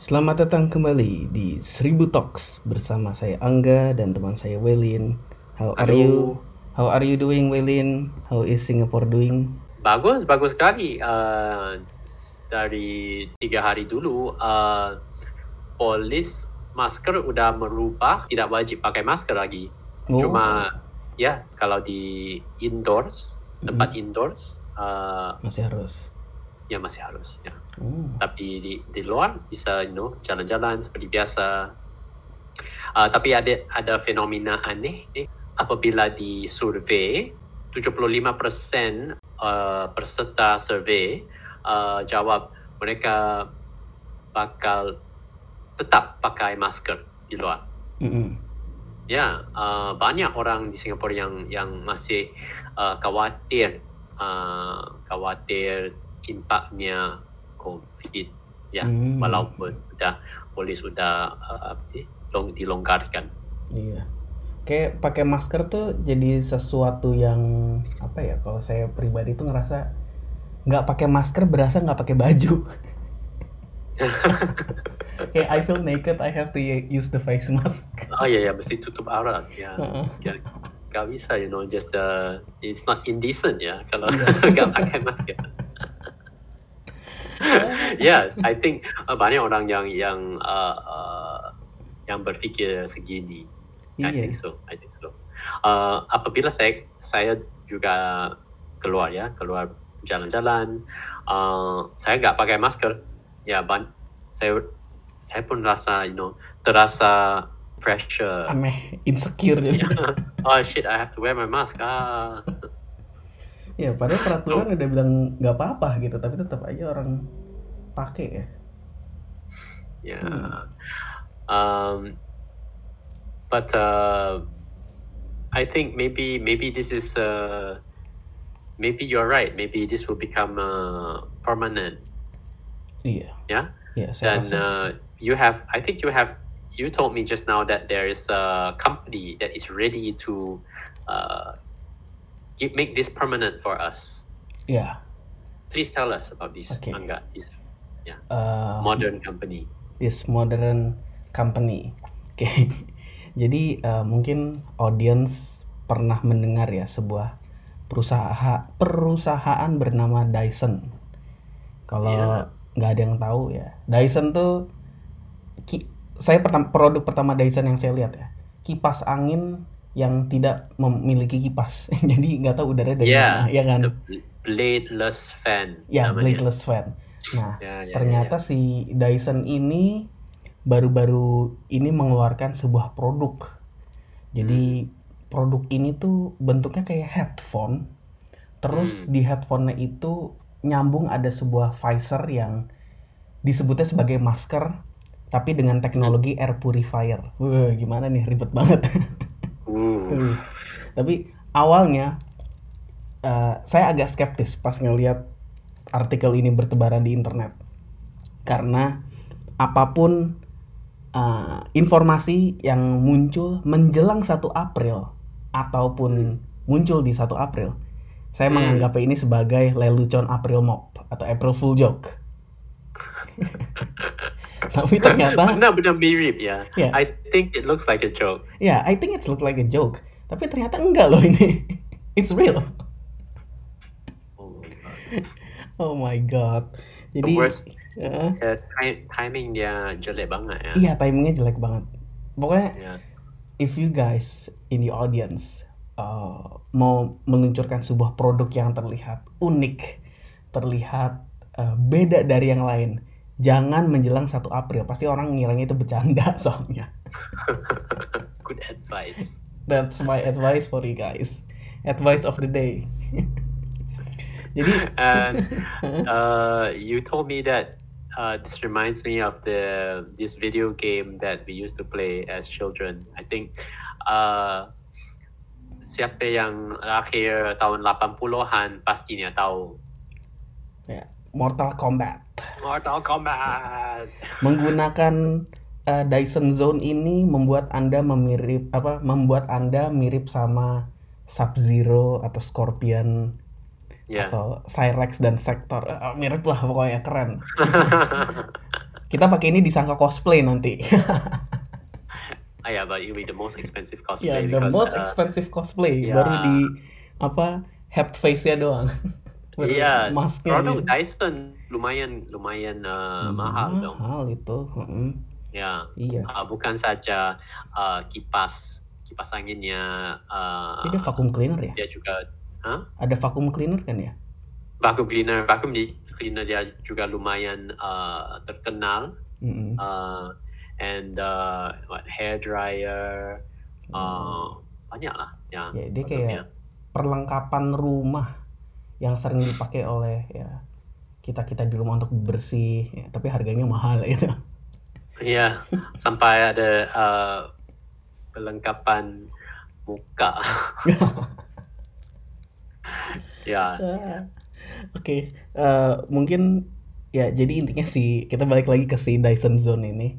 Selamat datang kembali di Seribu Talks bersama saya Angga dan teman saya Welin. How are Halo. you? How are you doing, Welin? How is Singapore doing? Bagus, bagus sekali. Uh, dari tiga hari dulu, uh, polis masker udah merubah, tidak wajib pakai masker lagi. Oh. Cuma ya kalau di indoors, tempat indoors, uh, masih harus. Ya masih harus. Ya. Hmm. Tapi di, di luar bisa, you know, jalan-jalan seperti biasa. Uh, tapi ada ada fenomena aneh nih. Apabila di survei, 75% uh, peserta survei uh, jawab mereka bakal tetap pakai masker di luar. Mm-mm. Ya, uh, banyak orang di Singapura yang yang masih uh, khawatir uh, khawatir impaknya COVID. Ya, Hmm. walaupun sudah polis sudah uh, long, dilonggarkan. Iya. Kayak pakai masker tuh jadi sesuatu yang apa ya? Kalau saya pribadi tuh ngerasa nggak pakai masker berasa nggak pakai baju. Kayak I feel naked, I have to use the face mask. Oh iya ya, mesti tutup aurat ya. Heeh. ya gak bisa, you know, just uh, it's not indecent ya kalau Iya. gak pakai masker. ya, I think uh, banyak orang yang yang uh, uh, yang berpikir segini. I Iya. think so. I think so. Uh, apabila saya saya juga keluar ya, keluar jalan-jalan, uh, saya nggak pakai masker. Ya, ban, saya saya pun rasa, you know, terasa pressure. Aneh, insecure jadi. oh shit, I have to wear my mask. Ah. Ya, padahal peraturan udah bilang nggak apa-apa gitu, tapi tetap aja orang pakai ya. Yeah. Um, but uh, I think maybe maybe this is uh, maybe you're right. Maybe this will become uh, permanent. Iya. Yeah. Iya, saya Then uh, you have. I think you have. You told me just now that there is a company that is ready to uh, give, make this permanent for us. Iya. Please tell us about this, Okay. Angga. This eh, modern company. this modern company. Oke. Jadi eh, mungkin audience pernah mendengar ya sebuah perusahaan perusahaan bernama Dyson. Kalau Iya. nggak ada yang tahu ya, Dyson tuh ki- saya pertama produk pertama Dyson yang saya lihat ya kipas angin yang tidak memiliki kipas. Jadi nggak tahu udara dari Yeah, mana, ya kan? bladeless fan. Ya, namanya. bladeless fan. Nah, Ya, ya, ternyata si Dyson ini baru-baru ini mengeluarkan sebuah produk. Jadi produk ini tuh bentuknya kayak headphone. Terus di headphone-nya itu nyambung ada sebuah visor yang disebutnya sebagai masker tapi dengan teknologi air purifier. Wah, gimana nih ribet banget. Uh, Uh, Tapi awalnya eh, saya agak skeptis pas ngelihat artikel ini bertebaran di internet. Karena apa pun eh, informasi yang muncul menjelang 1 April ataupun muncul di 1 April, saya Hmm. menganggap ini sebagai lelucon April Mop atau April Fool joke. Tapi ternyata benar-benar mirip ya. Ya. I think it looks like a joke. Ya, I think it's look like a joke. Tapi ternyata enggak loh ini. It's real. Oh, my God. Oh my god. Jadi, worst uh, ti- timing dia jelek banget ya. iya timingnya jelek banget. Pokoknya Ya. if you guys in the audience uh, mau meluncurkan sebuah produk yang terlihat unik, terlihat uh, beda dari yang lain, jangan menjelang 1 April. Pasti orang ngiranya itu bercanda soalnya. Good advice. That's my advice for you guys. Advice of the day. Jadi, And uh, you told me that uh, this reminds me of the this video game that we used to play as children. I think uh, siapa yang lahir tahun 80-an pastinya tahu ya, Mortal Kombat. Mortal Kombat. menggunakan uh, Dyson Zone ini membuat anda memirip apa membuat anda mirip sama Sub Zero atau Scorpion Ya. atau Cyrex dan Sector Eh, mirip lah pokoknya keren kita pakai ini disangka cosplay nanti. Ah, yeah, but it'll be the most expensive ya, cosplay the because most uh, expensive cosplay ya. baru di apa head face-nya doang. Iya, masknya produk gitu. Dyson lumayan lumayan uh, mahal dong. Mahal itu. heeh. Ya, Iya. uh, bukan saja uh, kipas kipas anginnya, uh, ada vacuum cleaner ya? dia juga, huh? Ada vacuum cleaner kan ya? vacuum cleaner, vacuum di- cleaner dia juga lumayan uh, terkenal, Mm-mm. uh, and uh, what hair dryer, uh, banyak lah, ya. Ya, dia produknya. kayak perlengkapan rumah yang sering dipakai oleh ya kita kita di rumah untuk bersih, ya, tapi harganya mahal itu. Iya, sampai ada uh, perlengkapan muka. ya, Oke, eh, mungkin ya jadi intinya sih kita balik lagi ke si Dyson Zone ini.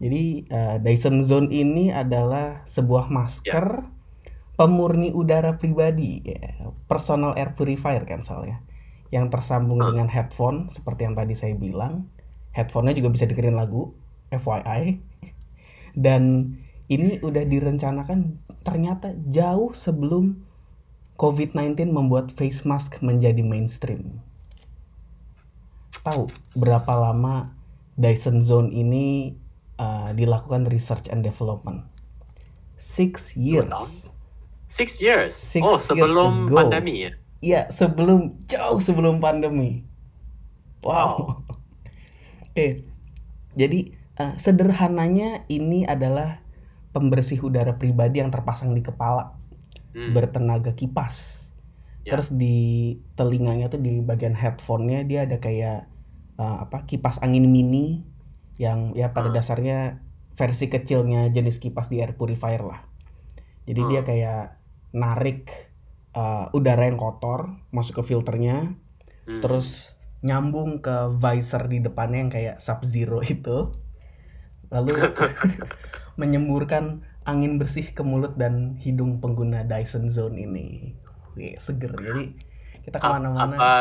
Jadi eh, Dyson Zone ini adalah sebuah masker pemurni udara pribadi, ya, personal air purifier kan soalnya, yang tersambung Ah. dengan headphone seperti yang tadi saya bilang. Headphone-nya juga bisa dengerin lagu, FYI. Dan ini udah direncanakan ternyata jauh sebelum COVID-19 membuat face mask menjadi mainstream. Tahu berapa lama Dyson Zone ini uh, dilakukan research and development? Six years. Six years. Six oh, years sebelum ago. pandemi ya? Iya, sebelum jauh sebelum pandemi. Wow. Oke. Jadi uh, sederhananya ini adalah pembersih udara pribadi yang terpasang di kepala Hmm. bertenaga kipas. Ya. Terus di telinganya tuh di bagian headphone-nya dia ada kayak uh, apa kipas angin mini yang ya pada Ah. dasarnya versi kecilnya jenis kipas di air purifier lah. Jadi dia Ah. kayak narik uh, udara yang kotor masuk ke filternya, Hmm. terus nyambung ke visor di depannya yang kayak sub zero itu, lalu menyemburkan angin bersih ke mulut dan hidung pengguna Dyson Zone ini. Wih, seger. Jadi kita ke mana-mana. apa?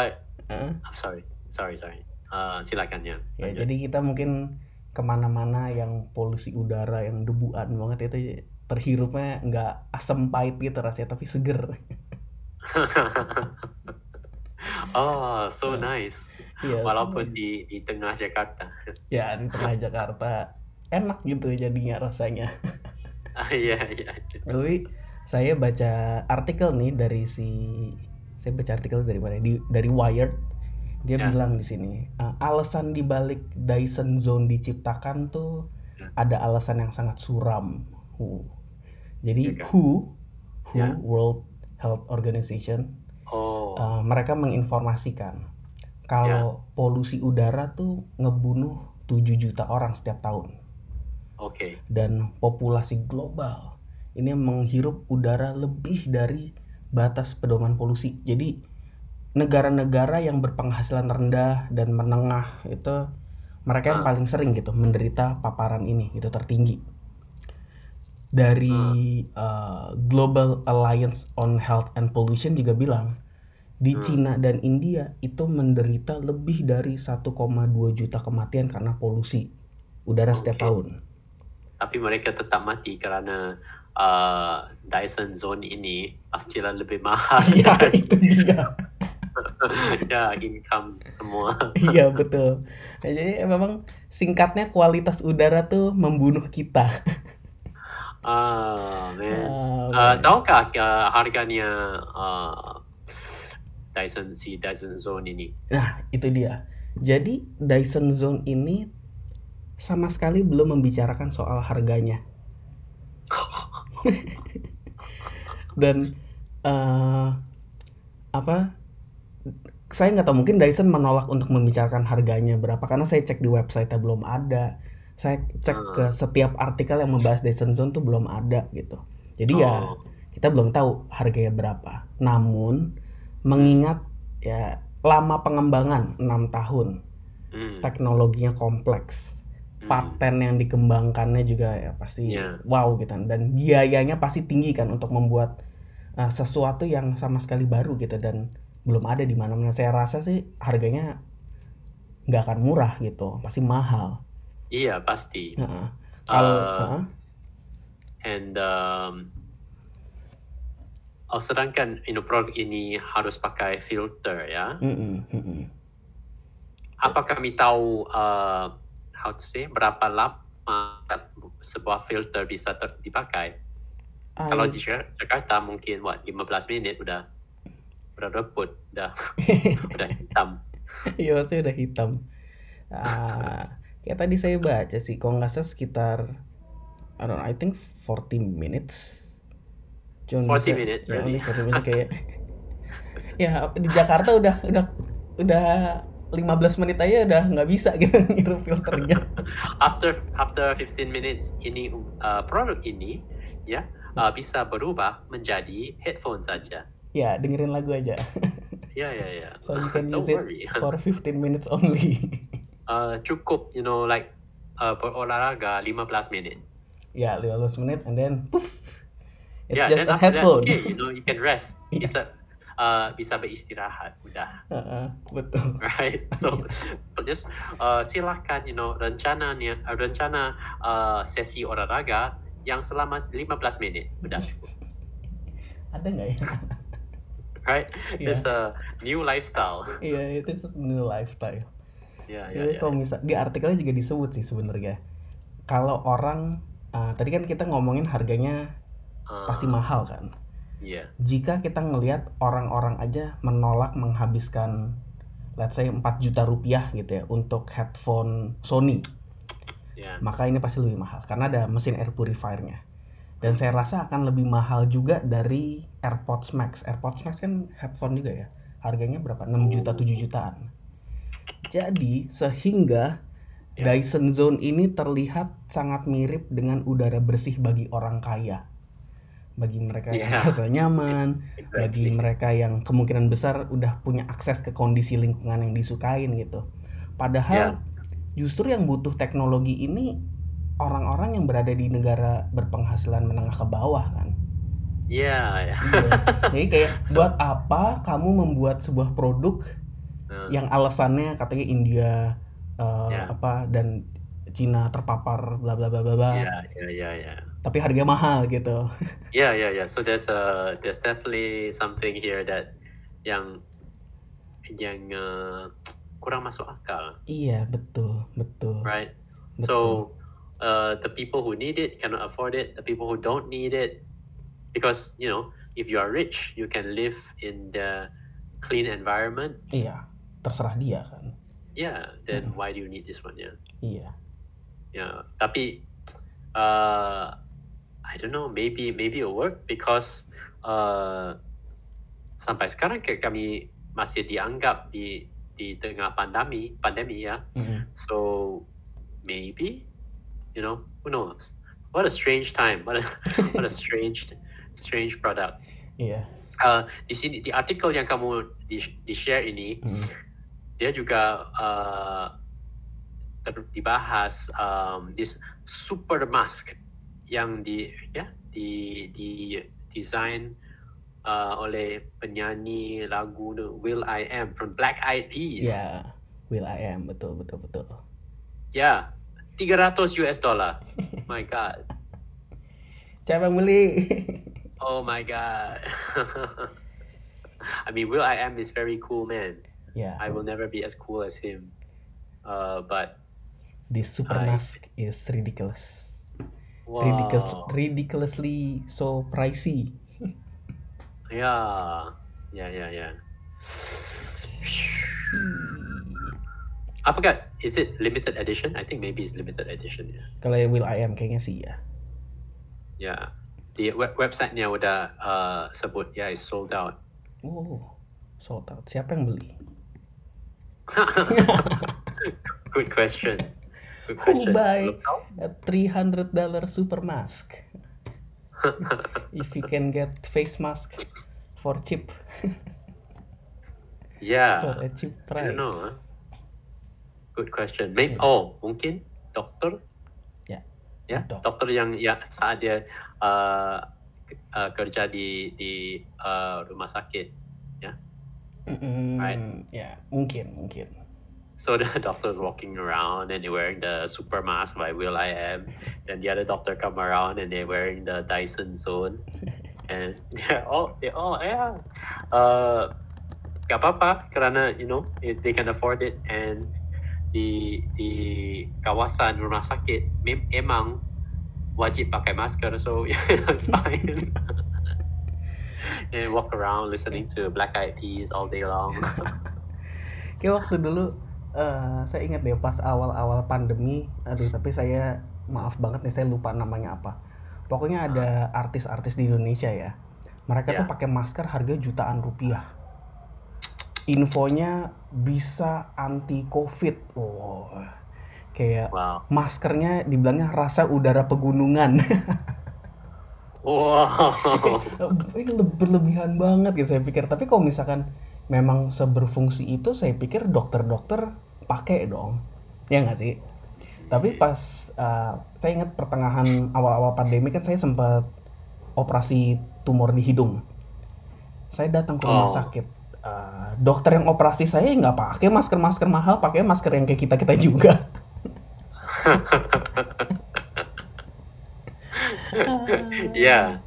I'm sorry, sorry, sorry. Uh, silakan ya. ya, jadi kita mungkin ke mana-mana yang polusi udara yang debuan banget itu terhirupnya nggak asem pahit gitu rasanya tapi seger. oh, so nice. Iya. Walaupun di di tengah Jakarta. ya di tengah Jakarta enak gitu jadinya rasanya. Ah, Iya, iya. Tapi saya baca artikel nih dari si saya baca artikel dari mana? Di, dari Wired. Dia Ya. bilang di sini "Uh, alasan dibalik Dyson Zone diciptakan tuh Ya. ada alasan yang sangat suram. Huh. Jadi Iya kan? WHO, WHO Ya. World Health Organization, Oh, uh, mereka menginformasikan kalau polusi udara tuh ngebunuh 7 juta orang setiap tahun oke. dan populasi global ini menghirup udara lebih dari batas pedoman polusi. Jadi negara-negara yang berpenghasilan rendah dan menengah itu mereka yang Ah. paling sering gitu menderita paparan ini gitu tertinggi. Dari uh, Global Alliance on Health and Pollution juga bilang di Hmm. Cina dan India itu menderita lebih dari 1,2 juta kematian karena polusi udara setiap Oke. tahun. Tapi mereka tetap mati karena uh, Dyson Zone ini pastilah lebih mahal. Iya itu dia. ya, income semua. Iya betul. Nah, jadi memang singkatnya kualitas udara tuh membunuh kita. Ah, man. Ah, Uh, uh, harganya uh, Dyson si Dyson Zone ini? Nah itu dia. Jadi Dyson Zone ini sama sekali belum membicarakan soal harganya. Dan eh apa? Saya nggak tahu mungkin Dyson menolak untuk membicarakan harganya berapa karena saya cek di website belum ada. Saya cek Hmm. ke setiap artikel yang membahas Dyson Zone tuh belum ada gitu. Jadi ya Oh, kita belum tahu harganya berapa. Namun mengingat ya lama pengembangan 6 tahun, hmm, teknologinya kompleks, hmm. paten yang dikembangkannya juga ya pasti Iya. wow gitu dan biayanya pasti tinggi kan untuk membuat uh, sesuatu yang sama sekali baru gitu dan belum ada di mana-mana. Saya rasa sih harganya nggak akan murah gitu, pasti mahal. Iya pasti. Heeh. Kalau Uh, heeh. and um, oh sedangkan you know, produk ini harus pakai filter ya. Mm-mm, mm-mm. Apa kami tahu uh, how to say berapa lama sebuah filter bisa ter- dipakai? Kalau di Jak- Jakarta mungkin what 15 menit udah udah reput, udah udah hitam. Iya maksudnya udah hitam. Ah, kayak tadi saya baca sih, kalau nggak salah sekitar I don't know, I think 40 minutes. Cuma 40 bisa, minutes, ya, really? only 40 minutes kayak ya di Jakarta udah udah udah 15 menit aja udah nggak bisa gitu ngirup filternya. After after 15 minutes ini uh, produk ini ya uh, bisa berubah menjadi headphone saja. Ya, dengerin lagu aja. Ya ya ya. So you can use it worry. for 15 minutes only. Uh, cukup you know like uh, berolahraga 15 menit. ya, 15 menit and then poof. It's yeah, just a headphone. that, okay, you know, you can rest. Yeah. Bisa uh, bisa beristirahat, udah, Heeh, betul. right? So just uh, silakan, you know, rencananya uh, rencana uh, sesi olahraga yang selama 15 menit, udah, Ada nggak ya? right? Yeah. It's a new lifestyle. Iya, itu just new lifestyle. Ya, ya, Jadi ya. kalau misal di artikelnya juga disebut sih sebenarnya. Kalau orang uh, tadi kan kita ngomongin harganya Uh, pasti mahal kan. Iya, Jika kita ngelihat orang-orang aja menolak menghabiskan let's say 4 juta rupiah gitu ya untuk headphone Sony, ya, maka ini pasti lebih mahal karena ada mesin air purifiernya. Dan saya rasa akan lebih mahal juga dari AirPods Max. AirPods Max kan headphone juga ya. Harganya berapa? 6 juta, 7 jutaan. Jadi sehingga Ya. Dyson Zone ini terlihat sangat mirip dengan udara bersih bagi orang kaya. Bagi mereka yang Ya. merasa nyaman, bagi exactly. mereka yang kemungkinan besar udah punya akses ke kondisi lingkungan yang disukain gitu. Padahal justru yang butuh teknologi ini orang-orang yang berada di negara berpenghasilan menengah ke bawah kan. Ya, ya. Iya. Jadi kayak So- buat apa kamu membuat sebuah produk yang alasannya katanya India eh, Ya. apa dan Cina terpapar bla bla bla bla bla. ya, ya, ya, ya. Tapi harga mahal gitu. Yeah, yeah, yeah. So there's a there's definitely something here that yang yang uh, kurang masuk akal, Iya, betul, betul. right? Betul. So uh, the people who need it cannot afford it. The people who don't need it, because you know, if you are rich, you can live in the clean environment. Iya, terserah dia kan. Yeah, then why do you need this one? Yeah, Iya. yeah. Tapi uh, I don't know. Maybe maybe it'll work because uh, sampai sekarang kayak kami masih dianggap di di tengah pandemi pandemi ya. Mm-mm. So maybe you know who knows. What a strange time. What a what a strange strange product. Iya. Uh, di sini di artikel yang kamu di, di share ini Mm-mm. Dia juga uh, dibahas um, this super mask yang di ya di di design uh, oleh penyanyi lagu Will I Am from Black Eyed Peas. Iya. Will I am betul betul betul. Ya, 300 US dollar. My God. Siapa yang beli? Oh my God. I mean, Will I Am is very cool man. Ya. I will never be as cool as him. Uh, but This super I mask is ridiculous. wow. Ridiculous, ridiculously so pricey. Yeah, yeah, yeah, yeah. Apakah is it limited edition? I think maybe it's limited edition. Yeah. Kalau Will I am kayaknya sih ya. Yeah. Di web website-nya udah uh, sebut ya yeah, it's sold out. Oh, sold out. Siapa yang beli? Good question. Good Who buy a 300 dollar super mask? If you can get face mask for cheap, for Yeah. a cheap I price. don't know, huh? Good question. Maybe Yeah. oh mungkin dokter Ya. ya Dok. dokter yang ya saat dia uh, uh, kerja di di uh, rumah sakit Mm-mm, Right. Ya, mungkin, mungkin. So the doctor's walking around and they're wearing the super mask by Will I Am. Then the other doctor come around and they're wearing the Dyson Zone. And they're all they all yeah. Uh gak apa-apa karena you know it- they can afford it and di di kawasan rumah sakit mem- emang wajib pakai masker so yeah, it's fine. and walk around listening to Black Eyed Peas all day long. Kayak waktu dulu eh, saya ingat deh pas awal-awal pandemi, aduh tapi saya maaf banget nih saya lupa namanya apa. Pokoknya ada artis-artis di Indonesia ya. Mereka tuh Ya. pakai masker harga jutaan rupiah. Infonya bisa anti covid. Wow. Kayak Wow. maskernya dibilangnya rasa udara pegunungan. Wow. ini le- berlebihan banget gitu saya pikir. Tapi kalau misalkan memang seberfungsi itu, saya pikir dokter-dokter pakai dong. Ya nggak sih? Tapi pas uh, saya ingat pertengahan awal-awal pandemi kan saya sempat operasi tumor di hidung. Saya datang ke rumah Oh. sakit. Uh, dokter yang operasi saya nggak pakai masker-masker mahal, pakai masker yang kayak kita-kita juga. yeah.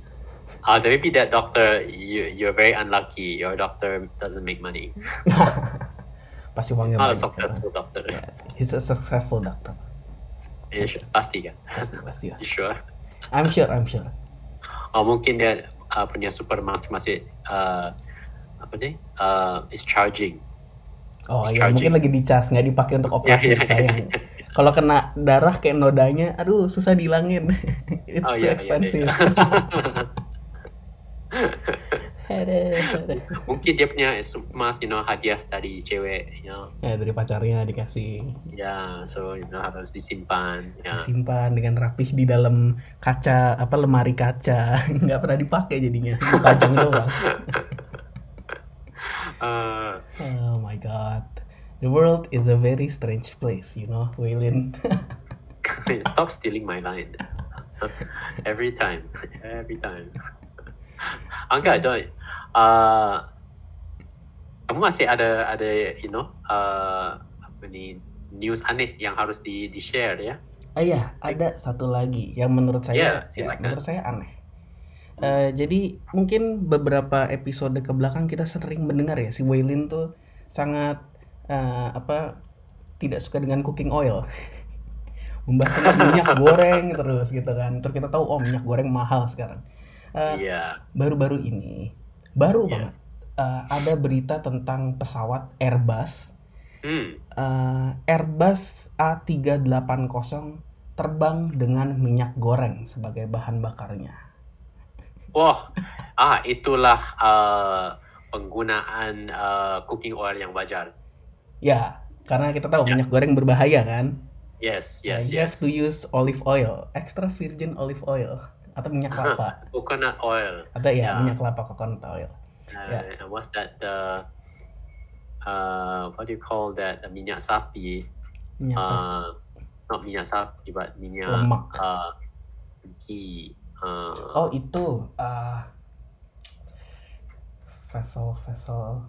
Uh, maybe that doctor, you you're very unlucky. Your doctor doesn't make money. Pasti uangnya Not a banyak. kan. successful doctor. Yeah, He's a successful doctor. Yeah, sure. Pasti kan? Pasti, pasti, pasti. sure? I'm sure, I'm sure. Oh mungkin dia uh, punya supermax masih uh, apa nih? Uh, is charging. Oh iya, charging. mungkin lagi dicas, nggak dipakai untuk operasi, ya, ya, sayang. ya. Kalau kena darah kayak nodanya, aduh susah dihilangin. It's Oh too iya, iya, expensive. iya. Aduh. mungkin dia punya supermax, you know, hadiah dari cewek, you know. ya dari pacarnya dikasih Ya, so you know harus disimpan. Ya. disimpan dengan rapih di dalam kaca apa lemari kaca nggak pernah dipakai jadinya dipajang doang Uh, oh my god the world is a very strange place you know Waylin Stop stealing my line. Every time. Every time. Enggak, doi. Uh, kamu masih ada ada you know uh, apa nih news aneh yang harus di di share ya? Ah iya, ada satu lagi yang menurut saya, ya, silakan. menurut saya aneh. Eh, jadi mungkin beberapa episode ke belakang kita sering mendengar ya si Waylin tuh sangat eh, apa tidak suka dengan cooking oil. Membahas minyak goreng terus gitu kan. Terus kita tahu oh minyak goreng mahal sekarang. Eh, Iya. Baru-baru ini, baru Yes. banget eh, ada berita tentang pesawat Airbus Hmm. eh, Airbus A380 terbang dengan minyak goreng sebagai bahan bakarnya. Wah, ah itulah uh, penggunaan uh, cooking oil yang wajar. Ya, karena kita tahu Ya. minyak goreng berbahaya kan. Yes, Nah, yes, you have yes. to use olive oil, extra virgin olive oil atau minyak kelapa Coconut oil. atau ya Ya. minyak kelapa coconut oil. Uh, Yeah. and what's that? The uh, what do you call that? The minyak sapi. Minyak Uh, not minyak sapi, but minyak Lemak. uh, ghee. Uh, Oh itu ah vessel vessel.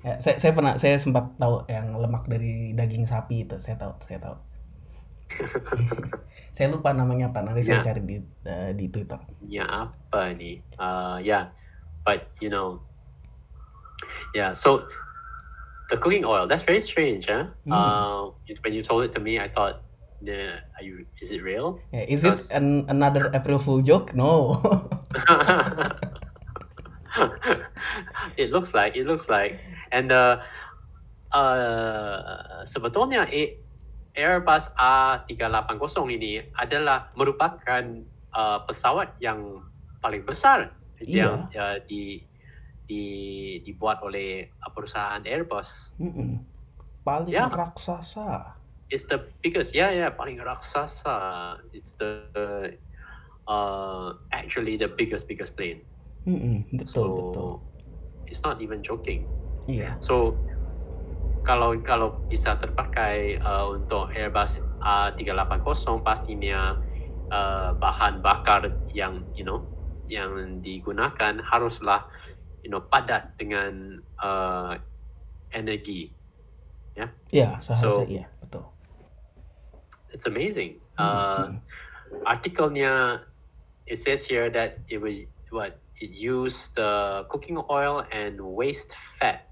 Ya, saya, saya pernah saya sempat tahu yang lemak dari daging sapi itu saya tahu saya tahu. saya lupa namanya apa nanti saya Ya. cari di eh, di Twitter. minyak apa ni? Uh, yeah, but you know, yeah. So the cooking oil that's very strange, huh? Hmm. Uh, when you told it to me, I thought, yeah, are you? Is it real? Ya, is it Terus- an, another April Fool joke? No. it looks like it looks like and uh, uh, sebetulnya Airbus A380 ini adalah merupakan uh, pesawat yang paling besar yang uh, di di dibuat oleh uh, perusahaan Airbus. Mm-mm. Paling Ya. raksasa. It's the biggest, yeah, yeah, paling raksasa. It's the uh, actually the biggest biggest plane. Mm-mm, betul so betul. it's not even joking. Iya. So kalau kalau bisa terpakai uh, untuk Airbus A380 pastinya uh, bahan bakar yang you know yang digunakan haruslah you know padat dengan uh, energi Ya, Iya, seharusnya So- iya, betul. it's amazing. Hmm, Uh, hmm. artikelnya it says here that it was what it used uh, cooking oil and waste fat.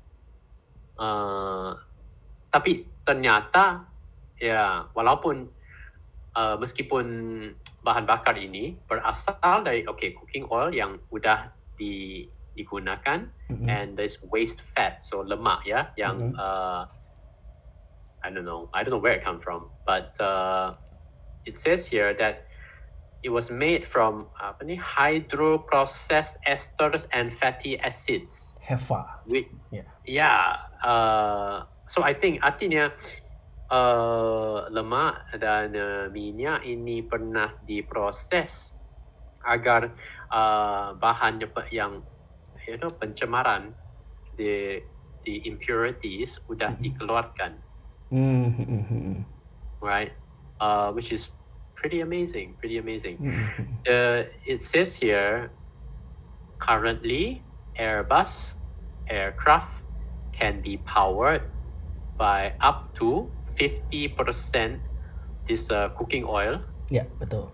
Uh, tapi ternyata ya walaupun uh, meskipun bahan bakar ini berasal dari okay cooking oil yang udah di, digunakan Mm-mm. and there's waste fat so lemak ya yang Mhm. uh, I don't know I don't know where it come from but uh, it says here that it was made from apa nih hydroprocessed esters and fatty acids Heva. which Yeah. yeah uh, so I think artinya uh, lemak dan uh, minyak ini pernah diproses agar uh, bahan yang- yang you know pencemaran the the impurities udah Mhm. dikeluarkan Hmm, hmm, hmm, hmm. right uh, which is pretty amazing pretty amazing. Uh, it says here currently Airbus aircraft can be powered by up to 50% this uh, cooking oil. Ya, betul.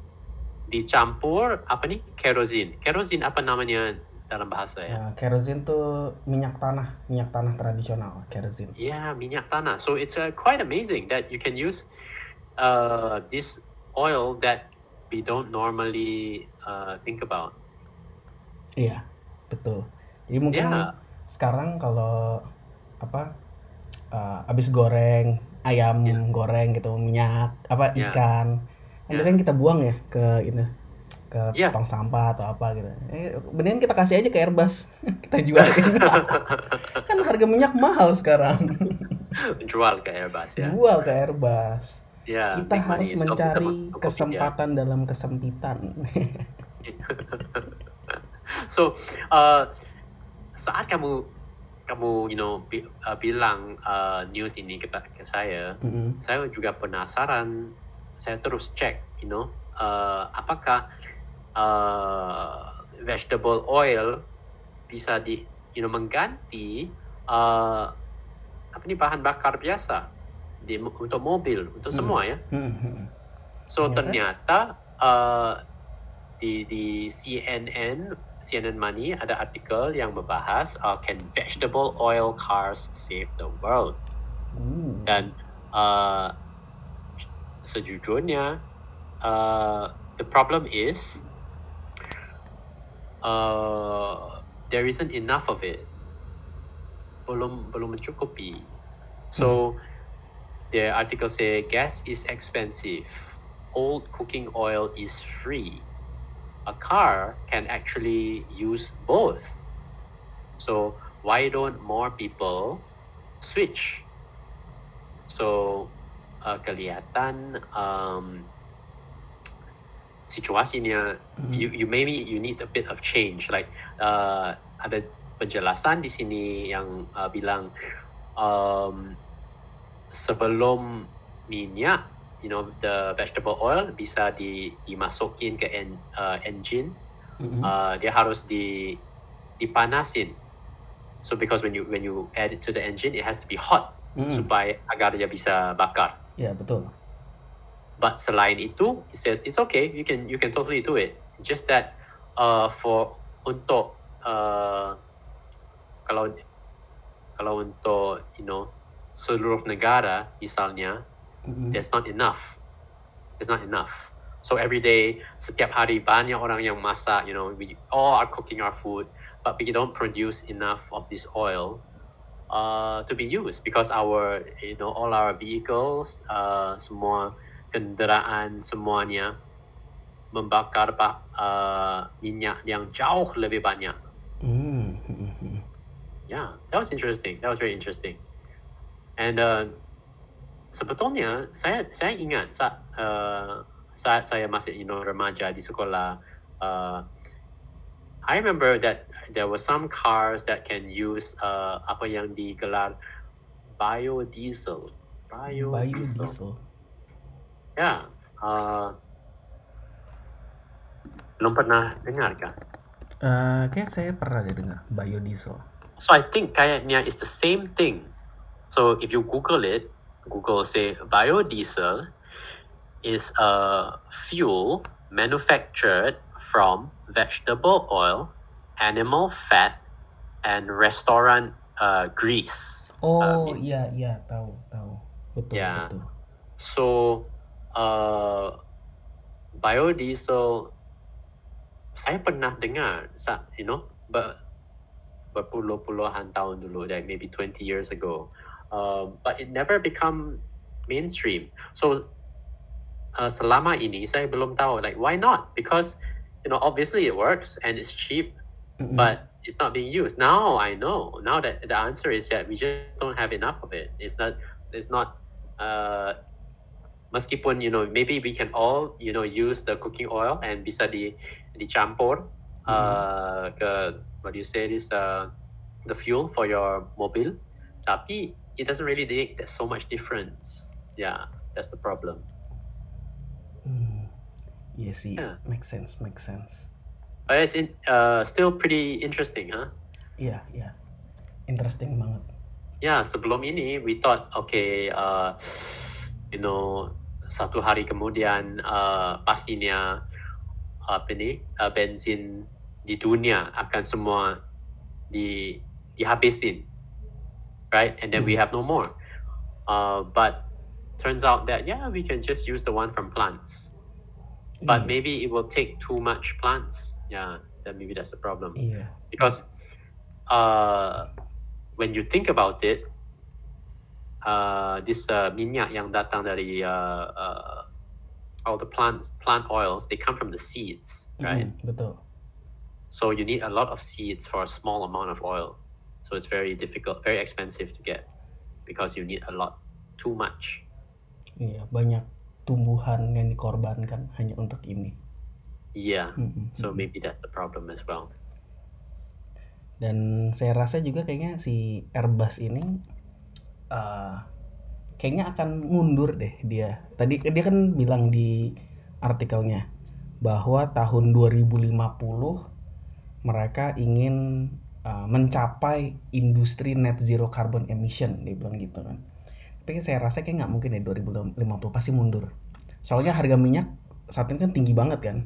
dicampur apa nih kerosene. Kerosene apa namanya dalam bahasa ya? Nah, kerosene tuh minyak tanah, minyak tanah tradisional, kerosene. yeah minyak tanah. So it's uh, quite amazing that you can use uh, this oil that we don't normally uh, think about Iya, betul. Jadi mungkin Yeah. sekarang kalau apa uh, abis goreng ayam Yeah. goreng gitu minyak apa Yeah. ikan kan Yeah. biasanya kita buang ya ke ini ke Yeah. tong sampah atau apa gitu. Eh, mendingan kita kasih aja ke Airbus, kita jualin. kan harga minyak mahal sekarang. jual ke Airbus ya Jual ke Airbus. Ya, kita harus mencari kopi, kesempatan dalam kesempitan. ya. so, uh, saat kamu kamu you know bi- uh, bilang uh, news ini ke, ke saya, Mm-mm. saya juga penasaran. Saya terus cek, you know, uh, apakah uh, vegetable oil bisa di you know mengganti uh, apa nih bahan bakar biasa di untuk mobil untuk Hmm. semua ya. Mm-mm. So Ternyata? ternyata uh, di di CNN CNN Money ada artikel yang membahas uh, can vegetable oil cars save the world Uh. dan uh, sejujurnya uh, the problem is uh, there isn't enough of it belum belum mencukupi so the article say gas is expensive. Old cooking oil is free. A car can actually use both. So why don't more people switch? So uh, kelihatan um, situasinya Mm. you, you maybe you need a bit of change. Like uh, ada penjelasan di sini yang uh, bilang um, sebelum minyak you know the vegetable oil bisa di dimasukin ke en, uh, engine Mm-mm. uh, dia harus di dipanasin so because when you when you add it to the engine it has to be hot Mm-mm. supaya agar dia bisa bakar Ya betul. But selain itu, it says it's okay. You can you can totally do it. Just that uh, for untuk uh, kalau kalau untuk you know seluruh negara misalnya, Mm-mm. there's not enough. There's not enough. So every day, setiap hari banyak orang yang masak. You know, we all are cooking our food, but we don't produce enough of this oil uh, to be used because our you know all our vehicles, uh, semua kenderaan semuanya membakar ba- uh, minyak yang jauh lebih banyak. Mm. Yeah, that was interesting. That was very interesting. And uh, sebetulnya saya saya ingat saat uh, saat saya masih you know remaja di sekolah, uh, I remember that there were some cars that can use uh, apa yang digelar biodiesel. Biodiesel. Biodiesel. Ya, uh, belum pernah dengar kan? Eh, kayak saya pernah dengar biodiesel. So I think kayaknya it's the same thing. So if you Google it, Google say biodiesel is a fuel manufactured from vegetable oil, animal fat, and restaurant uh, grease. Oh Uh, iya iya tahu tahu betul Ya. betul. So, uh, biodiesel, saya pernah dengar, sa- you know, ber, berpuluh-puluhan tahun dulu, like maybe 20 years ago. Um, but it never become mainstream. So, uh, selama ini saya belum tahu, like why not? Because, you know, obviously it works and it's cheap, Mm-mm. but it's not being used. Now I know. Now that the answer is that we just don't have enough of it. It's not. It's not. Uh, meskipun you know maybe we can all you know use the cooking oil and bisa di dicampur uh, ke what do you say this uh, the fuel for your mobil. Tapi it doesn't really make there's so much difference. Yeah, that's the problem. Hmm. Iya sih, Ya. make sense, make sense. But it's in, uh, still pretty interesting, huh? Iya iya, interesting banget. Ya, sebelum ini we thought okay, uh, you know, satu hari kemudian uh, pastinya apa ni uh, bensin di dunia akan semua di dihabisin, right? And then we Hmm. have no more. Uh, but turns out that yeah, we can just use the one from plants. But Iya, maybe it will take too much plants. Yeah, then maybe that's a problem Iya. because uh, when you think about it, uh, this uh, minyak yang datang dari uh, uh, all the plants, plant oils, they come from the seeds, right? Mm, betul. So you need a lot of seeds for a small amount of oil. So it's very difficult, very expensive to get because you need a lot, too much. Iya, banyak tumbuhan yang dikorbankan hanya untuk ini. Yeah. Mm-mm, So maybe that's the problem as well. Dan saya rasa juga kayaknya si Airbus ini eh, kayaknya akan mundur deh dia. Tadi dia kan bilang di artikelnya bahwa tahun 2050 mereka ingin eh, mencapai industri net zero carbon emission dia bilang gitu kan. Tapi saya rasa kayak nggak mungkin ya 2050 pasti mundur. Soalnya harga minyak saat ini kan tinggi banget kan.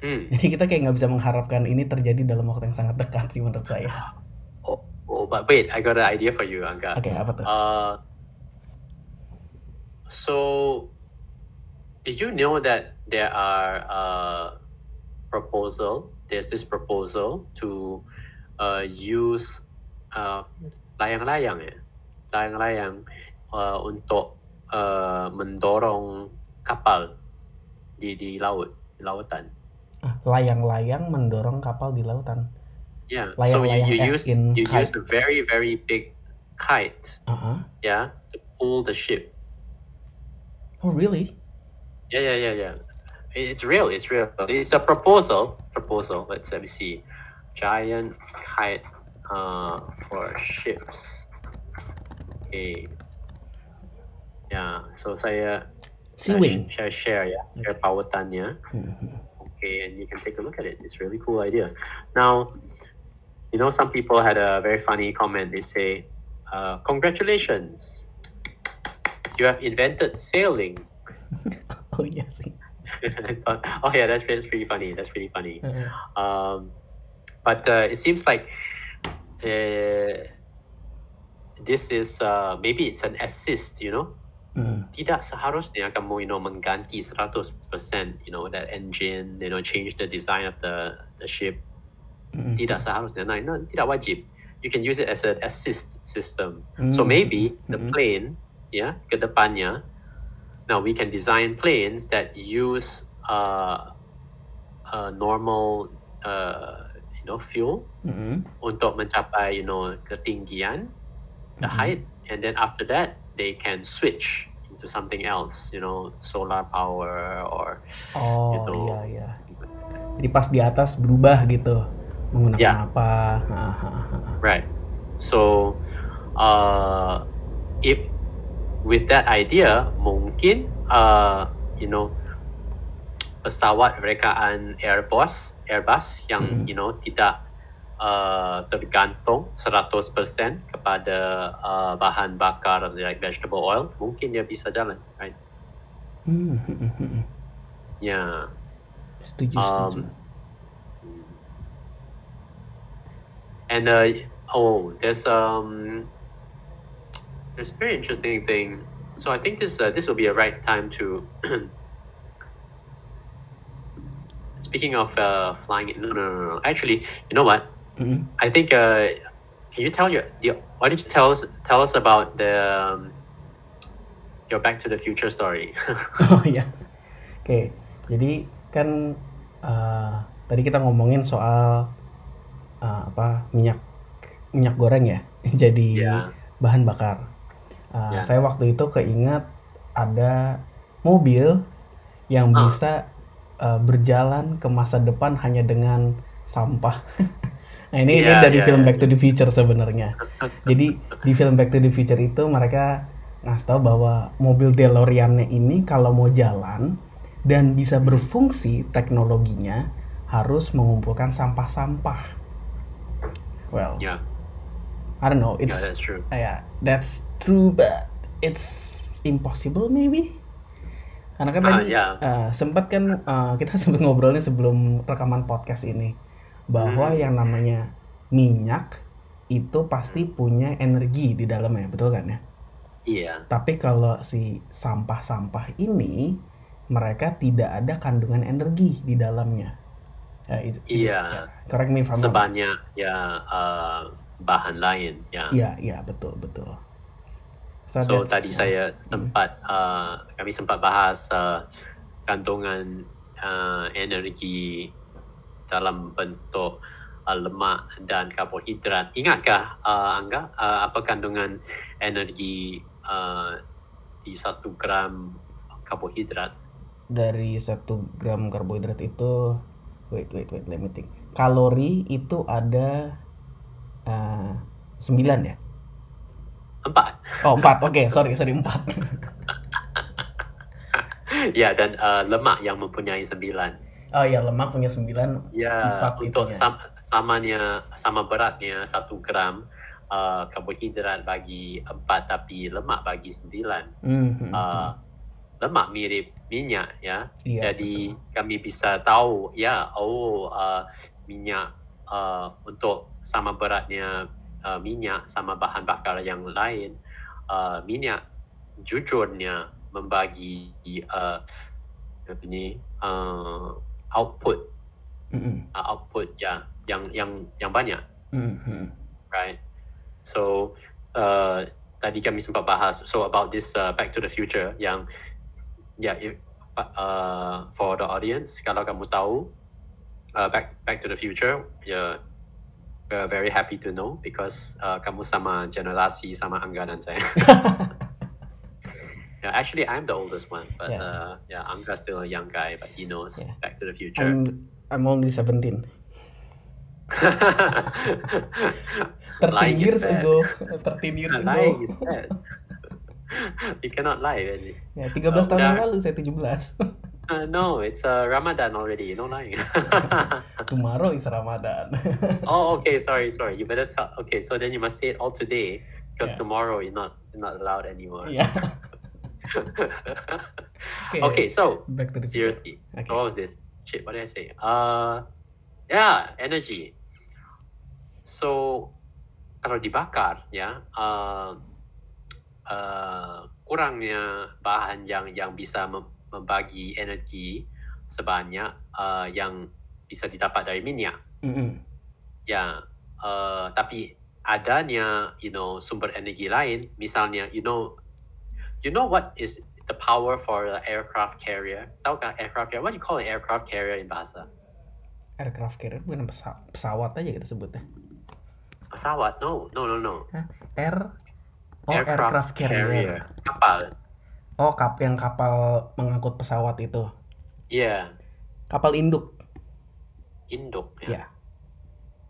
Hmm. Jadi kita kayak nggak bisa mengharapkan ini terjadi dalam waktu yang sangat dekat sih menurut saya. Oh, oh, but wait, I got an idea for you, Angga. Oke, apa tuh? Uh, so, did you know that there are uh, proposal? There's this proposal to uh, use uh, layang-layang ya, layang-layang uh, untuk uh, mendorong kapal di di laut, di lautan. Ah, layang-layang mendorong kapal di lautan. Yeah. So you, you use you kite. use a very very big kite, Uh-huh. yeah, to pull the ship. Oh really? Yeah, yeah, yeah, yeah. It's real. It's real. It's a proposal. Proposal. Let's let me see. Giant kite uh, for ships. Okay. Yeah. So saya Sea wing. saya share ya, share pautannya. Mhm. Okay, and you can take a look at it. It's really cool idea. Now, you know, some people had a very funny comment. They say, uh, "Congratulations, you have invented sailing." Oh sih. I thought, oh yeah, that's, that's pretty funny. That's pretty funny. Uh, Um, but uh, it seems like uh, this is uh, maybe it's an assist. You know, mm, tidak seharusnya kamu you know mengganti 100% you know that engine, you know change the design of the the ship. mm, Tidak seharusnya. Nah, no, tidak wajib. You can use it as an assist system. So mm, maybe the mm, plane, yeah, ke depannya. Now we can design planes that use uh, uh, normal, uh, you know, fuel mm, untuk mencapai, you know, ketinggian, the mm, height, and then after that they can switch into something else, you know, solar power or Oh gitu. iya iya. Jadi pas di atas berubah gitu menggunakan Ya. apa? Right. So, uh, if with that idea, mungkin, uh, you know, pesawat rekaan Airbus, Airbus yang Mm. you know tidak uh, tergantung 100% kepada uh, bahan bakar like vegetable oil, mungkin dia bisa jalan, right? Hmm, hmm, hmm, hmm. Ya. Setuju, setuju. Um, and uh, oh, there's um, there's a very interesting thing. So I think this uh, this will be a right time to. Speaking of uh, flying, no, no, no, no. Actually, you know what? Mm-mm. I think. Uh, can you tell your? Why don't you tell us tell us about the um, your Back to the Future story? Oh ya, oke. Jadi kan uh, tadi kita ngomongin soal uh, apa minyak minyak goreng ya, jadi Ya. bahan bakar. Uh, Ya. Saya waktu itu keingat ada mobil yang Ah. bisa uh, berjalan ke masa depan hanya dengan sampah. Nah ini, ini Iya, dari iya, film iya, Back to the Future sebenarnya. Jadi di film Back to the Future itu mereka ngasih tahu bahwa mobil DeLorean-nya ini kalau mau jalan dan bisa berfungsi teknologinya harus mengumpulkan sampah-sampah. Well, yeah, I don't know. yeah, It's that's true. uh, yeah, that's true, but it's impossible maybe. Karena kan Ah, tadi ya. uh, sempat kan uh, kita sempat ngobrolnya sebelum rekaman podcast ini bahwa Hmm. yang namanya minyak itu pasti punya energi di dalamnya, betul kan ya? Iya. Tapi kalau si sampah-sampah ini mereka tidak ada kandungan energi di dalamnya. Ya, is- is- Iya. Correct me if I'm wrong. Sebanyak ya uh, bahan lain. Ya. Iya, iya betul betul. So that's- tadi saya sempat uh, kami sempat bahas uh, kandungan uh, energi dalam bentuk uh, lemak dan karbohidrat. Ingatkah uh, Angga uh, apa kandungan energi uh, di satu gram karbohidrat? dari satu gram karbohidrat itu wait wait wait let me think kalori itu ada sembilan ya Empat. oh empat oke sorry sorry empat ya dan uh, lemak yang mempunyai sembilan. oh ya lemak punya sembilan Ya, Empat untuk sam samanya sama beratnya satu gram uh, karbohidrat bagi empat tapi lemak bagi sembilan. Hmm, hmm, Uh, lemak mirip minyak ya. iya Jadi kami bisa tahu ya oh uh, minyak uh, untuk sama beratnya uh, minyak sama bahan bakar yang lain uh, minyak jujurnya membagi uh, apa ni uh, output betul. Hmm, uh, output ya yang yang yang banyak hmm, hmm. right so uh, tadi kami sempat bahas so about this uh, back to the future yang ya yeah, uh, for the audience kalau kamu tahu uh, back back to the future ya we're very happy to know because uh, kamu sama generasi sama Angga dan saya. Yeah actually I'm the oldest one but Yeah. uh, yeah Angga's still a young guy but he knows Yeah. back to the future. I'm I'm only 17 13 Lying years ago. 13 years ago. lying is bad. You cannot lie really. ya 13 Oh, tahun yang lalu saya 17 Uh, no, it's uh, Ramadan already. No lying. tomorrow is Ramadan oh, okay. Sorry, sorry. You better tell. Okay, so then you must say it all today because Yeah. tomorrow you're not you're not allowed anymore. ya okay, so back to the seriously, Okay. so what was this? Shit, what did I say? Uh, yeah, energy. So kalau dibakar, ya, uh, uh, kurangnya bahan yang yang bisa mem- membagi energi sebanyak uh, yang bisa didapat dari minyak. Mm-mm. Ya, uh, tapi adanya, you know, sumber energi lain, misalnya, you know, you know what is the power for the aircraft carrier? Tahukah aircraft carrier? What do you call an aircraft carrier in bahasa? aircraft carrier bukan pesa- pesawat aja kita sebutnya Pesawat? No, no, no, no. air oh aircraft, carrier. Kapal. Oh kap yang kapal mengangkut pesawat itu Iya, kapal induk induk. ya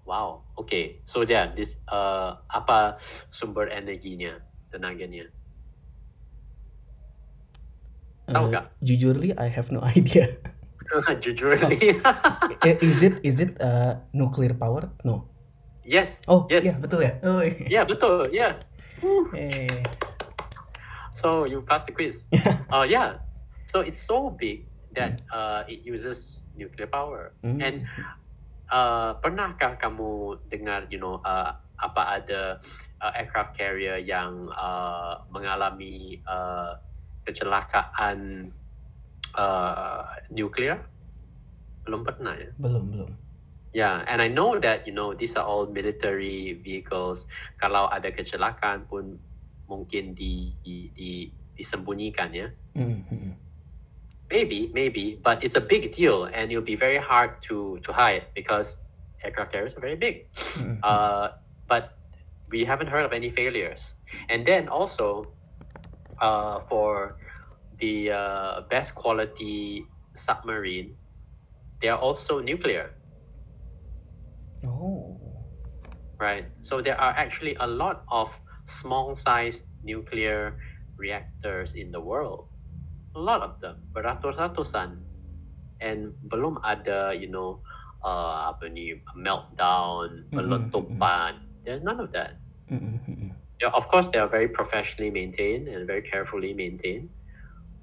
Wow. Okay. So then, this uh, apa sumber energinya, tenaganya? Tahu Eh, nggak? jujurly I have no idea Jujur ni. Eh, is it is it uh, nuclear power no Yes. Oh, Yes. iya betul ya. Oh, iya. Yeah, betul. Yeah. Eh, So you passed the quiz. uh, yeah. So it's so big that uh, it uses nuclear power. hmm. And uh, pernahkah kamu dengar, you know, uh, apa ada uh, aircraft carrier yang uh, mengalami uh, kecelakaan uh, nuklear? Belum pernah ya. belum belum. Yeah, and I know that you know these are all military vehicles. Kalau ada kecelakaan pun mungkin di, di, di disembunyikan ya. Hmm, hmm. Maybe, maybe, but it's a big deal, and it'll be very hard to to hide because aircraft carriers are very big. Hmm. Uh, but we haven't heard of any failures. And then also, uh, for the uh, best quality submarine, they are also nuclear. Oh. right? So there are actually a lot of small sized nuclear reactors in the world. A lot of them, beratus-ratusan. And belum ada, you know, uh, apa ni, meltdown, Mm-mm, peletupan. There's none of that. Hmm, hmm, hmm. Yeah, of course, they are very professionally maintained and very carefully maintained.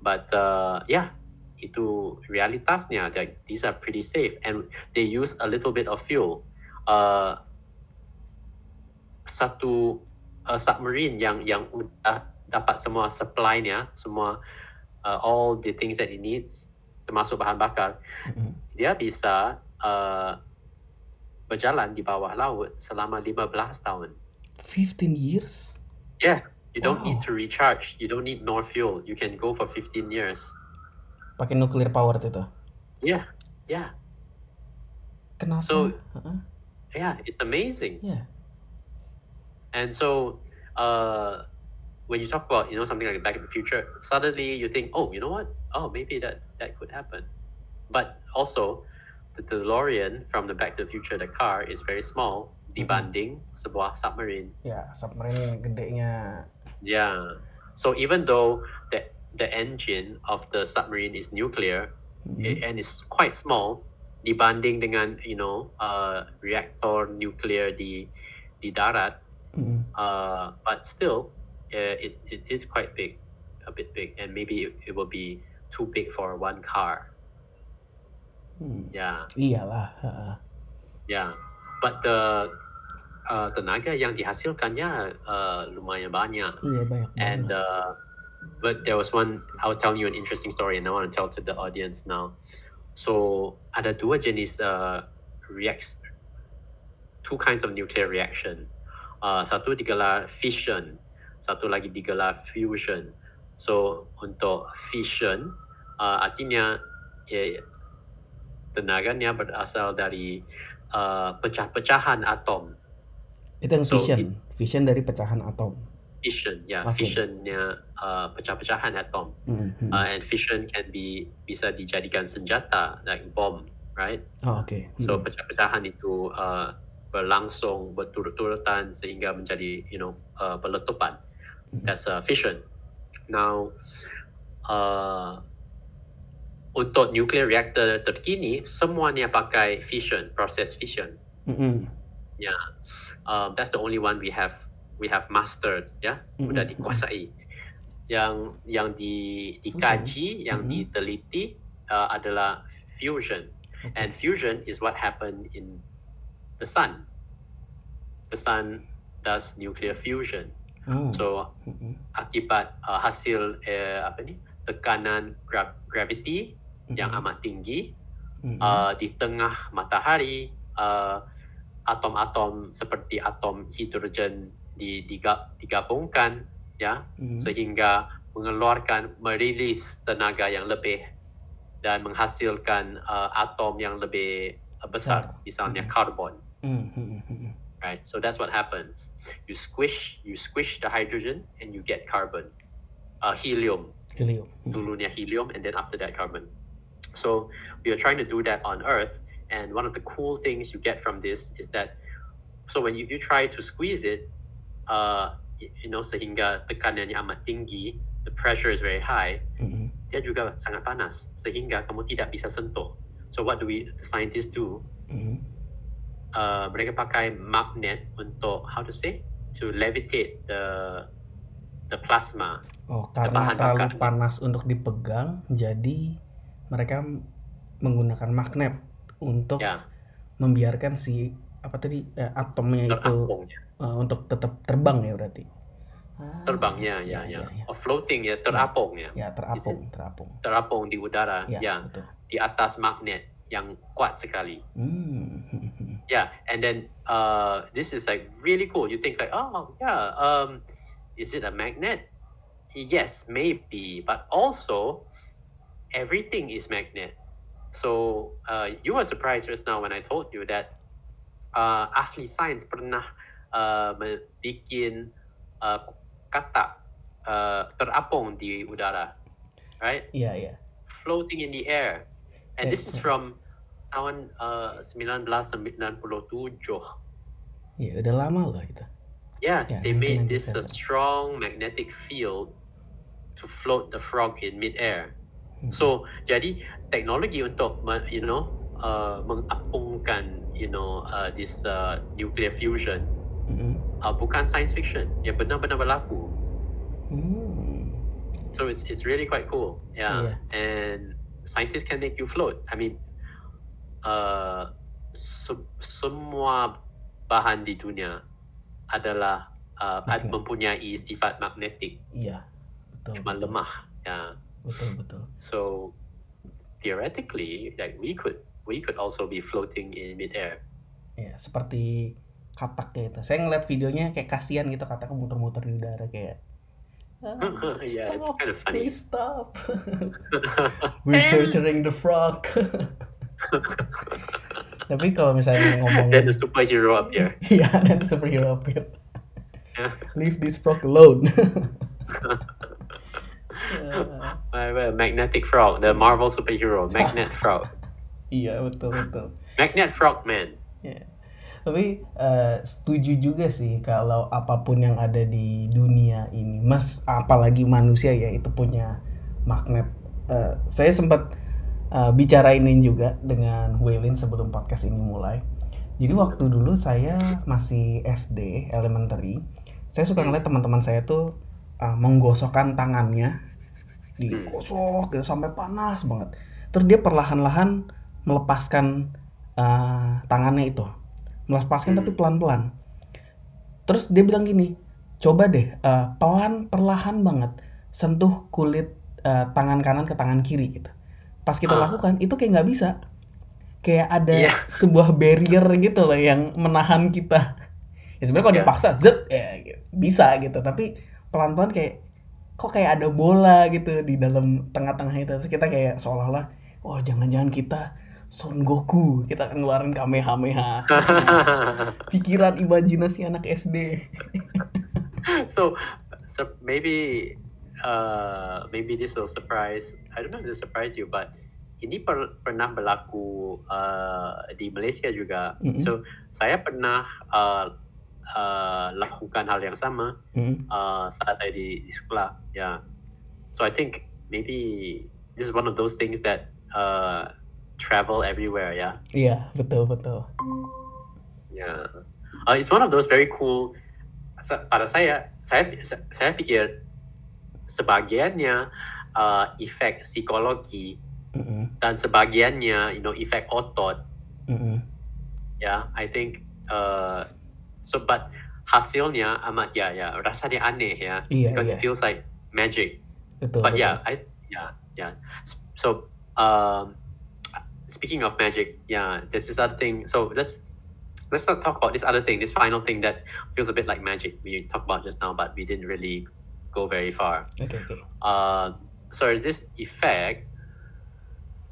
But uh, yeah, itu realitasnya. Like these are pretty safe, and they use a little bit of fuel. Uh, satu uh, submarine yang yang udah dapat semua supply-nya, semua uh, all the things that it needs, termasuk bahan bakar, Hmm. dia bisa uh, berjalan di bawah laut selama 15 tahun. 15 years? Yeah, you don't need Wow. to recharge. You don't need more fuel. You can go for 15 years. Pakai nuclear power itu. Yeah, yeah, Kenapa? So- Heeh. yeah. It's amazing. Yeah. And so, uh, when you talk about you know something like Back in the Future, suddenly you think, oh, you know what? Oh, maybe that that could happen. But also, the DeLorean from the Back to the Future, the car is very small dibanding sebuah submarine. Ya, submarine gedenya. Yeah. So even though the the engine of the submarine is nuclear, Hmm. i- and it's quite small dibanding dengan you know uh, reaktor nuklear di di darat Hmm. uh, but still uh, it, it is quite big a bit big and maybe it, it will be too big for one car Hmm. yeah Iyalah. heeh. yeah but the uh, tenaga yang dihasilkannya uh, lumayan banyak Iya banyak and uh, but there was one I was telling you an interesting story and I want to tell to the audience now so ada dua jenis uh, reacts two kinds of nuclear reaction uh, satu digelar fission satu lagi digelar fusion so untuk fission uh, artinya eh, tenaganya berasal dari uh, pecah-pecahan atom itu yang so fission. it- Fission dari pecahan atom. fission ya Oke. fissionnya uh, pecah-pecahan atom Hmm, hmm. uh, and fission can be bisa dijadikan senjata like bomb right Oh, oke. so Hmm. pecah-pecahan itu uh, berlangsung berturut-turutan sehingga menjadi you know uh, peletupan. Mhm. that's uh, fission. Now uh, untuk nuclear reactor terkini semuanya pakai fission proses fission. Hmm, yeah um, that's the only one we have we have mastered ya. Mm-mm. udah dikuasai. Yang yang di dikaji yang Mm-mm. diteliti uh, adalah fusion. Oke. and fusion is what happened in the sun the sun does nuclear fusion Oh. so Hmm, akibat uh, hasil eh, apa ni tekanan gra- gravity yang hmm, amat tinggi hmm. uh, di tengah matahari uh, atom-atom seperti atom hidrogen di, diga- digabungkan ya Hmm. sehingga mengeluarkan merilis tenaga yang lebih dan menghasilkan uh, atom yang lebih uh, besar misalnya Mhm. karbon Hmm, hmm, hmm. right so that's what happens you squish you squish the hydrogen and you get carbon uh, helium Helium. Hmm. dulunya helium and then after that carbon. So we are trying to do that on Earth, and one of the cool things you get from this is that so when you, you try to squeeze it, uh, you know sehingga tekanannya amat tinggi, the pressure is very high, Hmm. dia juga sangat panas sehingga kamu tidak bisa sentuh. So what do we the scientists do? Hmm. Uh, mereka pakai magnet untuk how to say to levitate the the plasma. Oh, karena bahan terlalu bakar. panas untuk dipegang, jadi mereka menggunakan magnet untuk Ya, membiarkan si apa tadi eh, atomnya itu terapungnya, eh, untuk tetap terbang ya berarti. Ah, terbangnya ya ya, ya, ya, ya. or floating ya, terapung ya, Ya, terapung, terapung. terapung di udara Ya, ya betul. di atas magnet yang kuat sekali. Hmm. Yeah, and then uh, this is like really cool. You think like, oh yeah, um, is it a magnet? Yes, maybe, but also everything is magnet. So uh, you were surprised just now when I told you that uh, ahli sains pernah uh, bikin uh, kata uh, terapung di udara, right? yeah iya. floating in the air. And this is from tahun uh, 1997. Iya, udah lama loh itu. Yeah, Yeah, they made this a 1997. strong magnetic field to float the frog in midair. Hmm. So, jadi teknologi untuk you know uh, mengapungkan you know uh, this uh, nuclear fusion Mm-mm. uh, bukan science fiction, ya benar-benar berlaku. Hmm. So it's it's really quite cool. Yeah. And scientists can make you float. I mean, uh, se- semua bahan di dunia adalah uh, ad- Magnet. mempunyai sifat magnetik, Iya. Betul. cuma betul. lemah. Yeah. Betul, betul. So theoretically, like we could we could also be floating in midair. Ya, seperti katak kayak itu. Saya ngeliat videonya kayak kasihan gitu kataknya muter-muter di udara kayak "Ah, Yeah, it's stop, kind of funny. please stop. We're torturing the frog. Tapi kalau misalnya Then ngomongin the superhero appear. Iya, dan superhero appear. Yeah. Leave this frog alone. Uh, well, magnetic frog, the Marvel superhero, magnet frog, iya, betul betul. magnet frog man. Tapi eh, setuju juga sih kalau apa pun yang ada di dunia ini, mas apalagi manusia ya itu punya magnet. Eh, saya sempat eh, bicara ini juga dengan Waylin sebelum podcast ini mulai. Jadi waktu dulu saya masih SD elementary, saya suka ngeliat teman-teman saya tuh eh, menggosokkan tangannya, digosok gitu sampai panas banget. Terus dia perlahan-lahan melepaskan eh, tangannya itu melepaskan Hmm. tapi pelan-pelan. Terus dia bilang gini, coba deh eh, pelan perlahan banget sentuh kulit eh, tangan kanan ke tangan kiri gitu. Pas kita Ah. lakukan itu kayak nggak bisa, kayak ada Iya. sebuah barrier gitu loh yang menahan kita. Ya sebenarnya kalau Iya. dipaksa, zet ya bisa gitu. Tapi pelan-pelan kayak kok kayak ada bola gitu di dalam tengah-tengah itu. Terus kita kayak seolah-olah, oh jangan-jangan kita Son Goku, kita akan ngeluarin Kamehameha. pikiran imajinasi anak SD. so, so maybe uh, maybe this will surprise. I don't know if this surprise you, but ini per, pernah berlaku uh, di Malaysia juga. Mhm. So saya pernah uh, uh, lakukan hal yang sama Hmm. uh, saat saya di, di sekolah. Yeah. So I think maybe this is one of those things that uh, travel everywhere. Yeah. Iya, betul betul. Yeah. Uh, it's one of those very cool. Pada saya, saya saya pikir sebagiannya uh, efek psikologi Mm-mm, dan sebagiannya, you know, efek otot. mm-mm. Ya, I think. Uh, so, but hasilnya amat ya ya rasanya aneh ya. Iya, Because iya. it feels like magic. Betul. But betul. yeah, I yeah yeah. So um, speaking of magic, yeah, there's this other thing. So let's let's not talk about this other thing, this final thing that feels a bit like magic. We talked about just now, but we didn't really go very far. Okay, oke. Uh, so this effect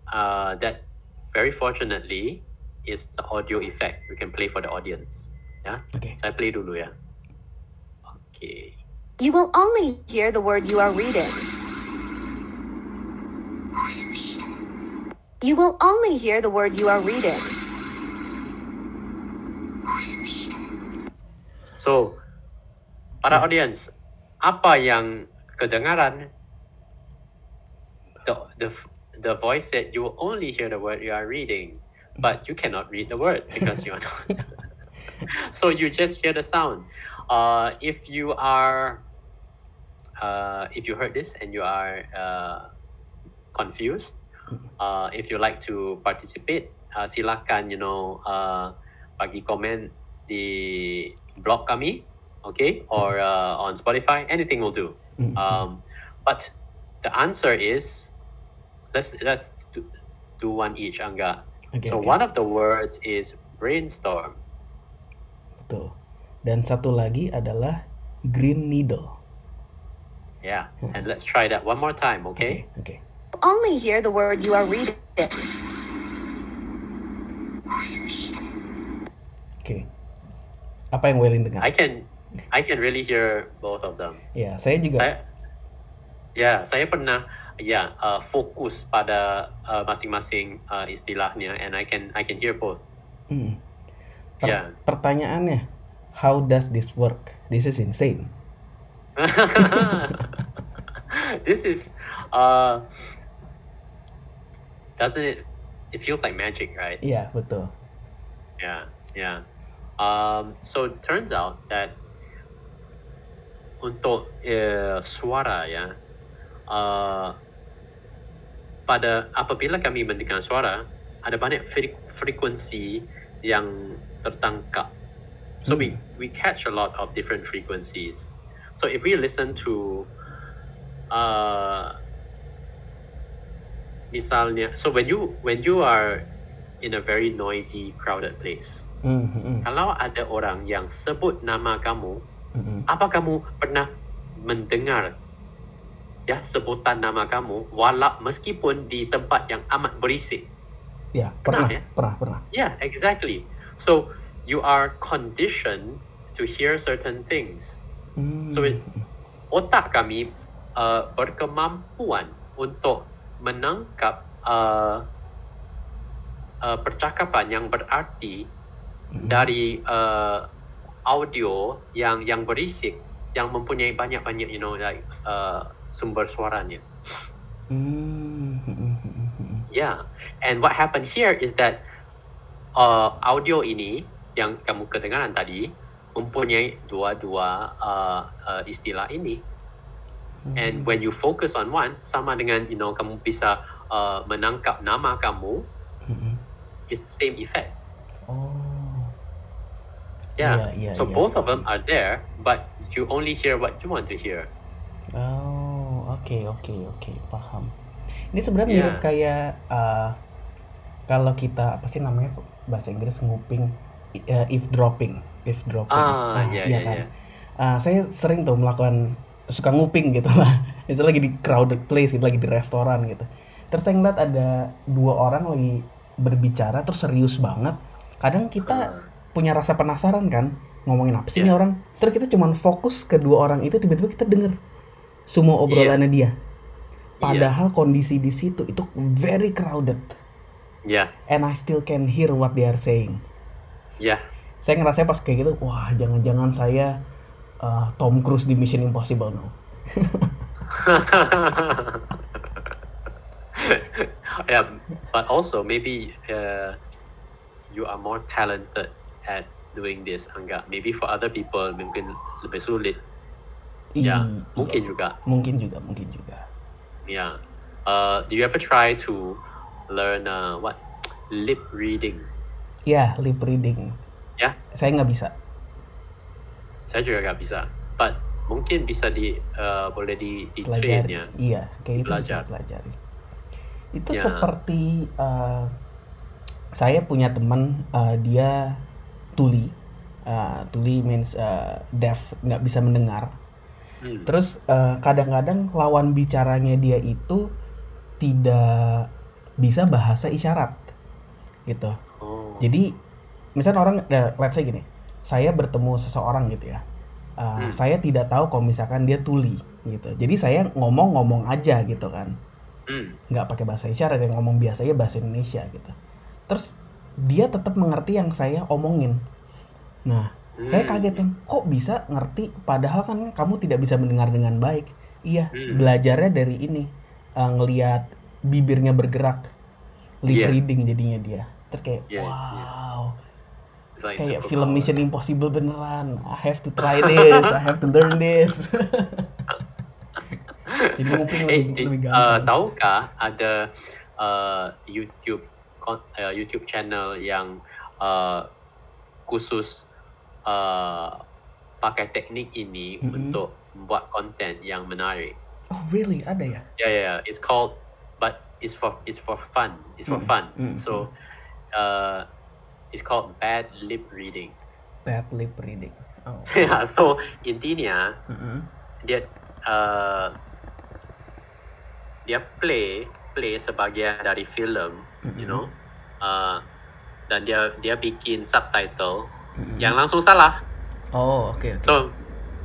uh, that very fortunately is the audio effect. We can play for the audience. Yeah, Oke. saya play dulu ya. Okay. You will only hear the word you are reading. You will only hear the word you are reading. So, para audience, apa yang kedengaran? The, the, the voice said you will only hear the word you are reading. but you cannot read the word because you are not. so you just hear the sound. Uh, if you are, uh, if you heard this and you are uh, confused, uh, if you like to participate, uh, silakan you know uh, bagi komen di blog kami, okay, or uh, on Spotify. Anything will do. Mm. Um, but the answer is let's let's do, do one each, Angga. Oke, so oke. one of the words is brainstorm. Betul. Dan satu lagi adalah green needle. Yeah, and let's try that one more time, okay? Okay. Only hear the word you are reading. Oke. Apa yang Welin dengar? I can I can really hear both of them. Ya, saya juga. Saya ya, saya pernah ya uh, fokus pada uh, masing-masing uh, istilahnya and I can I can hear both. Hmm. Per- Ya. Pertanyaannya, how does this work? This is insane. this is uh doesn't it it feels like magic, right? Iya, betul. Yeah, yeah. Um, so it turns out that untuk eh, suara ya, uh, pada apabila kami mendengar suara, ada banyak fre- frekuensi yang tertangkap. So we we catch a lot of different frequencies. So if we listen to uh, misalnya, so when you when you are in a very noisy, crowded place, Hmm, hmm, hmm, kalau ada orang yang sebut nama kamu, hmm, apa kamu pernah mendengar ya sebutan nama kamu walau meskipun di tempat yang amat berisik? Ya, Pernah, pernah, ya? pernah, pernah. Yeah, exactly. So you are conditioned to hear certain things. Hmm, So it- Otak kami uh, berkemampuan untuk menangkap uh, uh, percakapan yang berarti hmm. dari uh, audio yang yang berisik yang mempunyai banyak-banyak you know like uh, sumber suaranya. Hmm, hmm. Yeah, and what happened here is that uh, audio ini yang kamu kedengaran tadi mempunyai dua-dua uh, uh, istilah ini. And when you focus on one, sama dengan you know kamu bisa uh, menangkap nama kamu, Hmm, hmm. is the same effect. Oh. Yeah. Iya, iya, so iya. both of them are there, but you only hear what you want to hear. Oh, oke oke oke, paham. Ini sebenarnya Iya. mirip kayak uh, kalau kita apa sih namanya bahasa Inggris nguping uh, eavesdropping, eavesdropping. Ah, Nah, iya, iya kan. iya. Uh, saya sering tuh melakukan suka nguping gitu lah. Misalnya lagi di crowded place gitu, lagi di restoran gitu. Terus saya ngeliat ada dua orang lagi berbicara terus serius banget. Kadang kita Ah. Punya rasa penasaran kan ngomongin apa sih Iya. ini orang? Terus kita cuman fokus ke dua orang itu tiba-tiba kita denger semua obrolannya dia. Iya. padahal kondisi di situ itu very crowded. Yeah, and I still can hear what they are saying. Yeah. saya ngerasa pas kayak gitu wah jangan-jangan saya uh, Tom Cruise di Mission Impossible no yeah, but also maybe uh, you are more talented at doing this, Angga. Maybe for other people mungkin lebih sulit. Ya, I- mungkin iya. juga. mungkin juga mungkin juga Yeah. Uh, do you ever try to learn uh, what lip reading? ya lip reading Ya. saya nggak bisa Saya juga nggak bisa. But mungkin bisa di uh, boleh di di train ya. iya kayak itu bisa Belajar. pelajari itu Ya. seperti uh, saya punya teman uh, dia tuli Uh, tuli means uh, deaf nggak bisa mendengar Hmm. terus uh, kadang-kadang lawan bicaranya dia itu tidak bisa bahasa isyarat gitu Oh. jadi misalnya orang eh, let's say gini saya bertemu seseorang gitu ya Uh, Hmm. saya tidak tahu kalau misalkan dia tuli gitu jadi saya ngomong-ngomong aja gitu kan Hmm. nggak pakai bahasa isyarat yang ngomong biasanya bahasa Indonesia gitu terus dia tetap mengerti yang saya omongin nah saya Hmm. kaget kan kok bisa ngerti padahal kan kamu tidak bisa mendengar dengan baik iya Hmm. belajarnya dari ini eh, ngelihat bibirnya bergerak lip Iya. reading jadinya dia Terus kayak Yeah, wow. It's like Kayak film Mission Impossible beneran. I have to try this, I have to learn this. Jadi Eh, lebih, di- lebih uh, gampang. tahukah ada uh, YouTube uh, YouTube channel yang uh, khusus uh, pakai teknik ini Mhm. untuk membuat konten yang menarik. Oh really? Ada ya? Yeah, yeah, yeah. It's called, but it's for it's for fun. It's for Mm, fun. mm, So, uh, it's called bad lip reading. Bad lip reading. Oh. yeah. So intinya Mm-mm. dia uh, dia play play sebagian dari film, you Mhm. know, uh, dan dia dia bikin subtitle Mm-mm. yang langsung salah. Oh oke. oke. So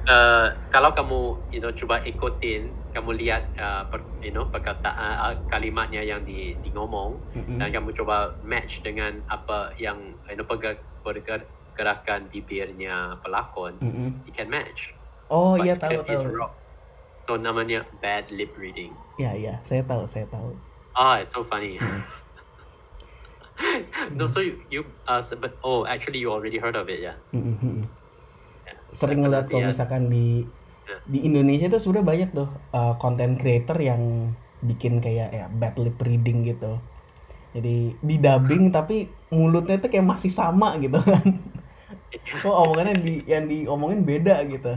uh, kalau kamu you know coba ikutin, kamu lihat uh, per, you know perkataan uh, kalimatnya yang di, di ngomong Mm-mm. dan kamu coba match dengan apa yang you know perger, perger, gerakan bibirnya pelakon, Mm-mm. you can match. Oh iya tahu tahu. wrong. So namanya bad lip reading. Iya iya saya tahu saya tahu. Ah, it's so funny. Hmm. no, so you, you uh, but oh, actually you already heard of it, yeah. Mm-mm. Yeah. Sering ngeliat kalau misalkan di Ya. di Indonesia tuh sudah banyak tuh uh, content creator yang bikin kayak ya bad lip reading gitu. Jadi di dubbing tapi mulutnya tuh kayak masih sama gitu kan. Oh omongannya di yang diomongin beda gitu.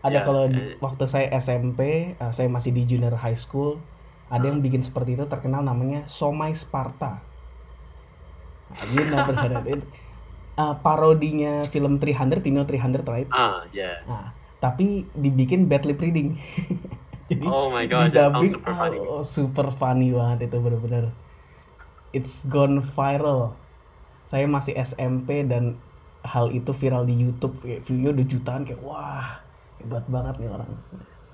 Ada Ya, kalau eh. waktu saya SMP, uh, saya masih di junior high school, ada yang bikin seperti itu terkenal namanya Somai Sparta. Nah, you never heard of it. Uh, parodinya film 300, Tino 300 right? Ah, yeah. Nah, tapi dibikin bad lip reading. Jadi Oh my sounds di-dubbing, super funny. oh, super funny banget itu bener-bener. It's gone viral. Saya masih SMP dan hal itu viral di YouTube. Kayak view-nya udah jutaan kayak wah hebat banget nih orang.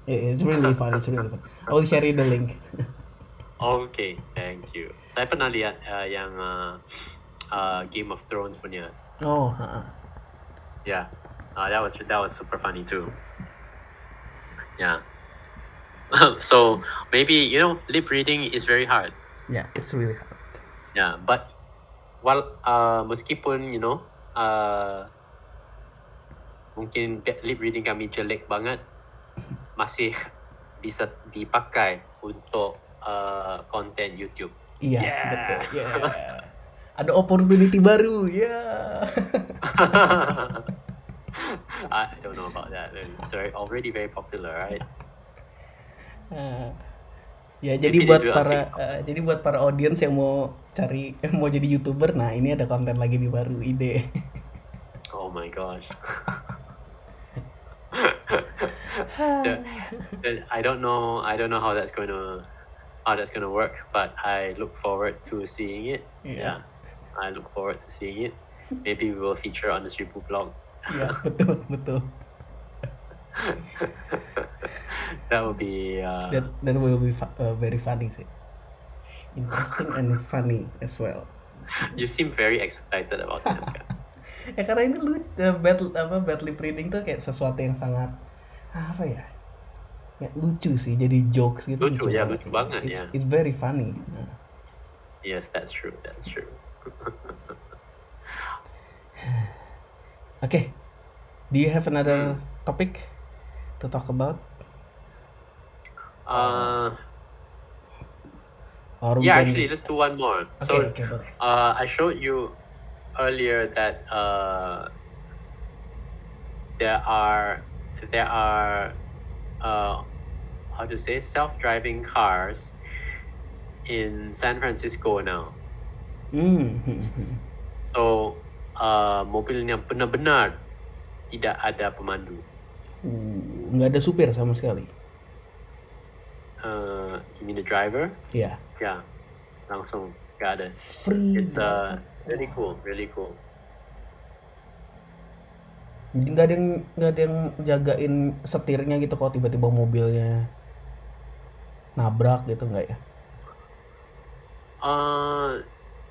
It's really funny, it's really funny. I'll share you the link. Okay, thank you. Saya pernah lihat uh, yang uh, uh, Game of Thrones punya. Oh, ha-ha. Yeah, uh, that was that was super funny too. Yeah. so maybe you know lip reading is very hard. yeah, it's really hard. Yeah, but while uh, meskipun you know uh, mungkin bad lip reading kami jelek banget, masih bisa dipakai untuk uh, konten YouTube. Iya, Yeah. betul. Yeah. Ada opportunity baru, ya. I don't know about that. It's very, already very popular, right? Eh, ya jadi Maybe buat para eh, jadi buat para audiens yang mau cari mau jadi youtuber, nah ini ada konten lagi nih baru ide. Oh my gosh. The- the- I don't know. I don't know how that's going to how that's going to work, but I look forward to seeing it. Yeah. Yeah, I look forward to seeing it. Maybe we will feature on the Seribu blog. ya betul betul. That would be. Uh, That that will be fu- uh, very funny sih. Interesting and funny as well. you seem very excited about it. Ya karena ini lu uh, bad apa bad lip reading tuh kayak sesuatu yang sangat apa ya? Ya lucu sih jadi jokes gitu Lucu, ya, banget lucu banget, it's, ya. It's very funny. Nah. yes, that's true. That's true. Okay. Do you have another Hmm. topic to talk about? Uh, Or we yeah, can- actually, let's do one more. Oke, So, boleh. uh, I showed you earlier that uh, there are there are uh, how to say self-driving cars in San Francisco now. Hmm, hmm, hmm. So uh, mobilnya benar-benar tidak ada pemandu. Uh, nggak ada supir sama sekali. Uh, you mean the driver? Ya, Ya, langsung nggak ada. free. It's uh, really cool, really cool. Nggak ada yang nggak ada yang jagain setirnya gitu kalau tiba-tiba mobilnya nabrak gitu nggak ya? Uh,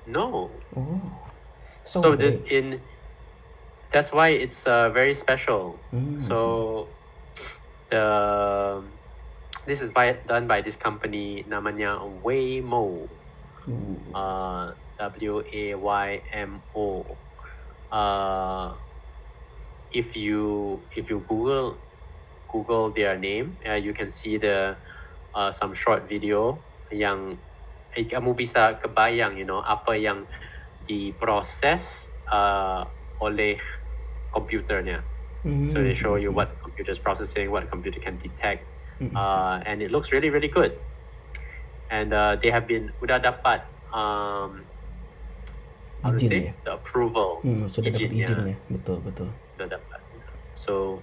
no. Oh, so, So, the, in that's why it's uh, very special. Hmm. So the this is by done by this company namanya Waymo. Uh, Uh, W A Y M O. Uh, if you if you Google Google their name, uh, you can see the uh, some short video yang eh, kamu bisa kebayang, you know, apa yang diproses uh, oleh komputernya. So they show you what computer is processing, what computer can detect, Mm-mm. uh, and it looks really really good. And uh, they have been udah dapat um, how to Izin say ya? the approval Hmm, sudah dapat izinnya. izin ya, betul betul. udah dapat. So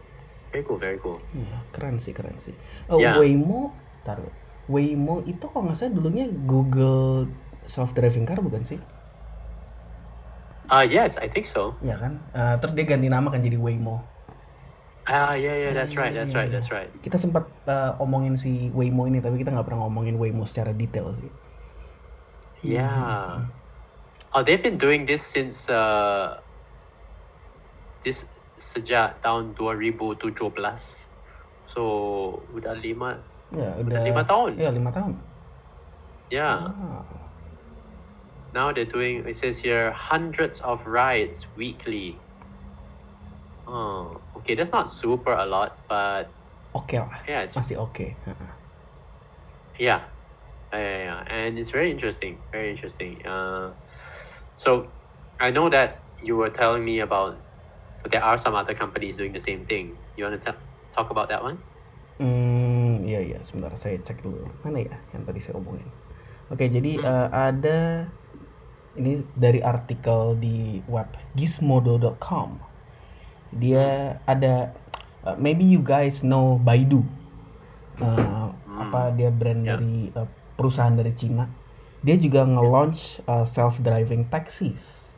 very cool, very cool. Ya, keren sih keren sih. Oh, Ya. Waymo, taruh. Waymo itu kalau nggak salah dulunya Google self driving car bukan sih? Uh, yes, I think so. Ya kan? Eh, terus dia ganti nama kan jadi Waymo. Ah, yeah, yeah, that's right, that's right, that's right. Kita sempat eh, omongin si Waymo ini tapi kita nggak pernah ngomongin Waymo secara detail sih. Yeah. Oh, they've been doing this since uh, this sejak tahun 2017. So udah lima, Ya, udah udah lima tahun. Ya, lima tahun. Yeah. Ah, Now they're doing. It says here hundreds of rides weekly. Oh, okay. That's not super a lot, but Oke lah. yeah, it's Masih. Heeh. Yeah. Yeah, yeah, yeah. And it's very interesting. Very interesting. Uh, so I know that you were telling me about there are some other companies doing the same thing. You want to talk about that one? Hmm, iya iya, sebentar saya cek dulu. Mana ya yang tadi saya omongin? Oke, jadi Hmm. eh, ada ini dari artikel di web gizmodo.com. Dia ada eh, maybe you guys know Baidu. Eh, apa dia brand Ya. dari eh, perusahaan dari Cina. Dia juga nge-launch eh, self-driving taxis.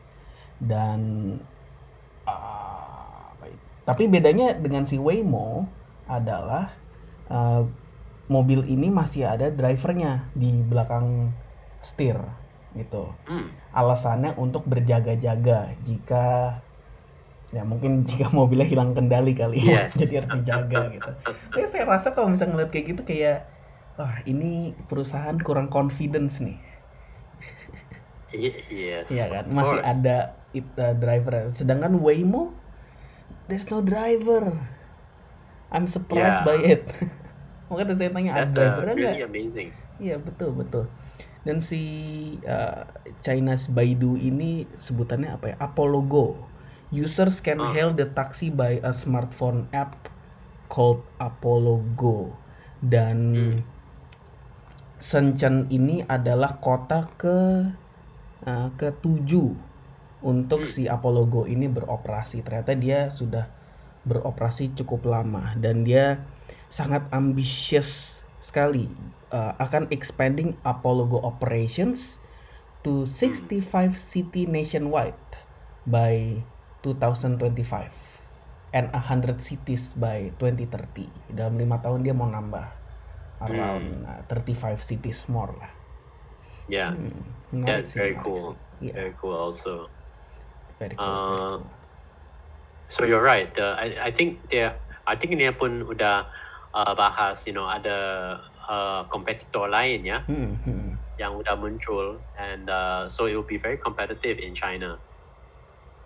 Dan apa itu? tapi bedanya dengan si Waymo adalah eh, mobil ini masih ada drivernya di belakang setir gitu. Hmm. Alasannya untuk berjaga-jaga jika ya mungkin jika mobilnya hilang kendali kali ya Yes. jadi harus dijaga gitu. Tapi saya rasa kalau misalnya ngeliat kayak gitu kayak wah ini perusahaan kurang confidence nih. Y- yes. Iya kan? Masih ada it, uh, driver. Sedangkan Waymo there's no driver. I'm surprised Yeah. by it. Makanya saya tanya ada That's drivernya nggak? really amazing. Iya betul betul. Dan si uh, China's Baidu ini sebutannya apa ya? Apollo Go. Users can Ah. hail the taxi by a smartphone app called Apollo Go. Dan Hmm. Shenzhen ini adalah kota ke uh, ketujuh untuk Hmm. si Apollo Go ini beroperasi. Ternyata dia sudah beroperasi cukup lama dan dia sangat ambisius sekali uh, akan expanding Apollo Go operations to 65 city nationwide by 2025 and 100 cities by 2030. Dalam lima tahun dia mau nambah around uh, 35 cities more lah. Yeah. Hmm, menarik That's very menarik cool. sih. Iya, Very cool also. very cool, very Uh, cool. So you're right. The, I, I think dia I think dia pun udah uh, bahas, you know, ada uh, kompetitor lain ya Hmm, hmm. yang udah muncul and uh, so it will be very competitive in China.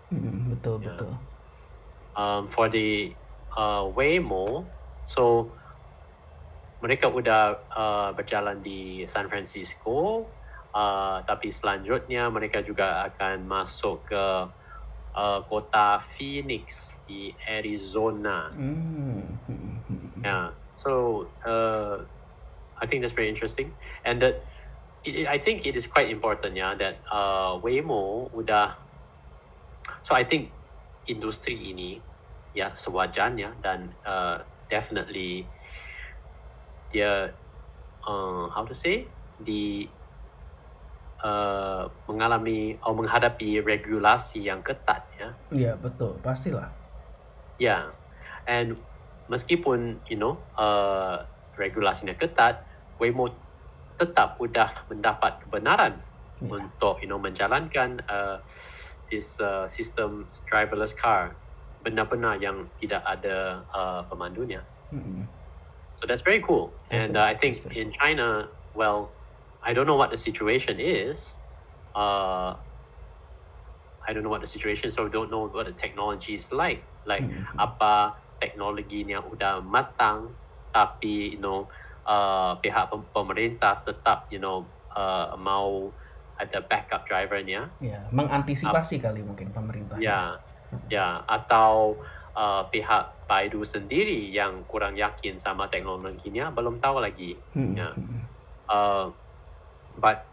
Hmm, betul Yeah. betul. Um, for the uh, Waymo, so mereka udah uh, berjalan di San Francisco, uh, tapi selanjutnya mereka juga akan masuk ke uh, kota Phoenix di Arizona. Hmm. Yeah. So uh, I think that's very interesting, and that it, I think it is quite important, yeah, that uh, Waymo udah. So I think industri ini, ya sewajarnya dan uh, definitely dia uh, how to say di uh, mengalami atau menghadapi regulasi yang ketat, ya. Iya betul, pastilah. Yeah, and meskipun you know uh, regulasinya ketat, Waymo tetap sudah mendapat kebenaran Ya. untuk you know menjalankan uh, this uh, system driverless car benar-benar yang tidak ada uh, pemandunya. Hmm. So that's very cool. And uh, I think in China, well, I don't know what the situation is, uh, I don't know what the situation, so I don't know what the technology is like. Like Mhm. apa teknologinya udah matang, tapi you know uh, pihak pem- pemerintah tetap you know uh, mau ada backup drivernya. Ya, mengantisipasi kali mungkin pemerintah. Ya, ya atau uh, pihak Baidu sendiri yang kurang yakin sama teknologinya belum tahu lagi. Hmm, Ya. hmm, Uh, but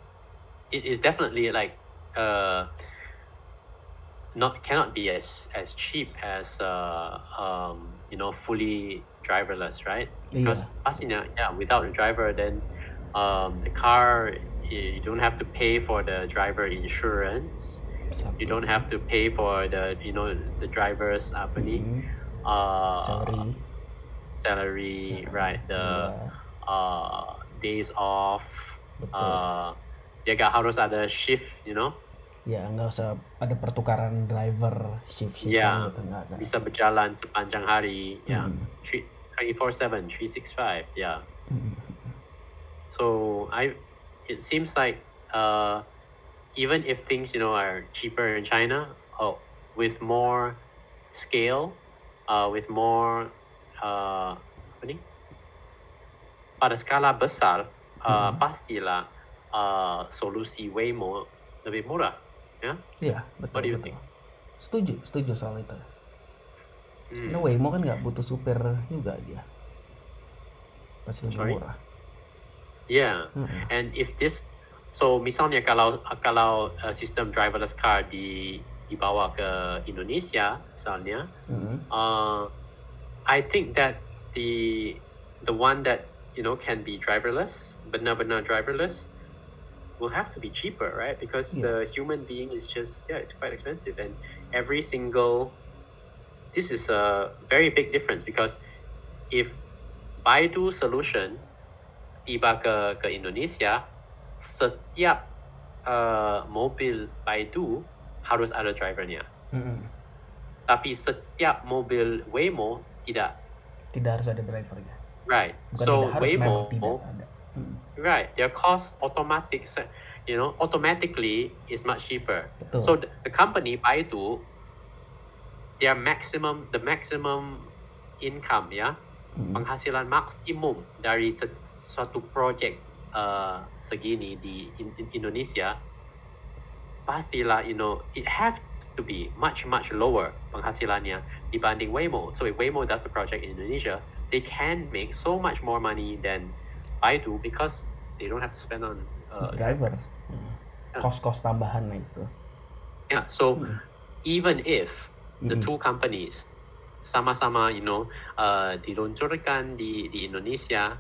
it is definitely like uh, not cannot be as as cheap as uh, um, you know fully driverless, right? Because pastinya, yeah, without a driver, then um, the car you don't have to pay for the driver insurance. You don't have to pay for the you know the driver's apa ni Hmm, uh, salary. salary, right? The Ya, uh, days off. Uh, dia gak harus ada shift, you know, ya nggak usah ada pertukaran driver shift shift Ya, gitu bisa berjalan sepanjang hari, ya, Hmm, three- 24/7, 365, yeah. hmm, So I, it seems like uh, even if things you know are cheaper in China, oh, with more scale, uh, with more uh, apa ni? Pada skala besar, uh, Mhm. pastilah uh, solusi Waymo lebih murah. Ya, Iya, betul. What do you betul. think? Setuju, setuju soal itu. Hmm. Karena Waymo kan nggak butuh supir juga dia. Pasti lebih Sorry? murah. Yeah. Hmm, And if this, so misalnya kalau kalau uh, sistem driverless car di dibawa ke Indonesia misalnya, hmm, uh, I think that the the one that you know can be driverless, but now but not driverless, will have to be cheaper, right? Because Yeah. the human being is just yeah, it's quite expensive, and every single this is a very big difference because if Baidu solution tiba ke ke Indonesia, setiap uh, mobil Baidu harus ada drivernya. hmm. Tapi setiap mobil Waymo tidak. Tidak harus ada drivernya. Right. Bukan so tidak harus, Waymo, tidak ada. Hmm, right, their cost automatic, you know, automatically is much cheaper. betul. So the, the company Baidu, their maximum, the maximum income, ya, Hmm, penghasilan maksimum dari se- suatu project uh, segini di in- in Indonesia, pastilah, you know, it have to be much much lower penghasilannya dibanding Waymo. So if Waymo does a project in Indonesia, they can make so much more money than Baidu because they don't have to spend on uh, driver. Hmm. Yeah. Kos-kos tambahan nah itu. Yeah. So Hmm. even if the Hmm. two companies sama-sama, you know, uh, diluncurkan di di Indonesia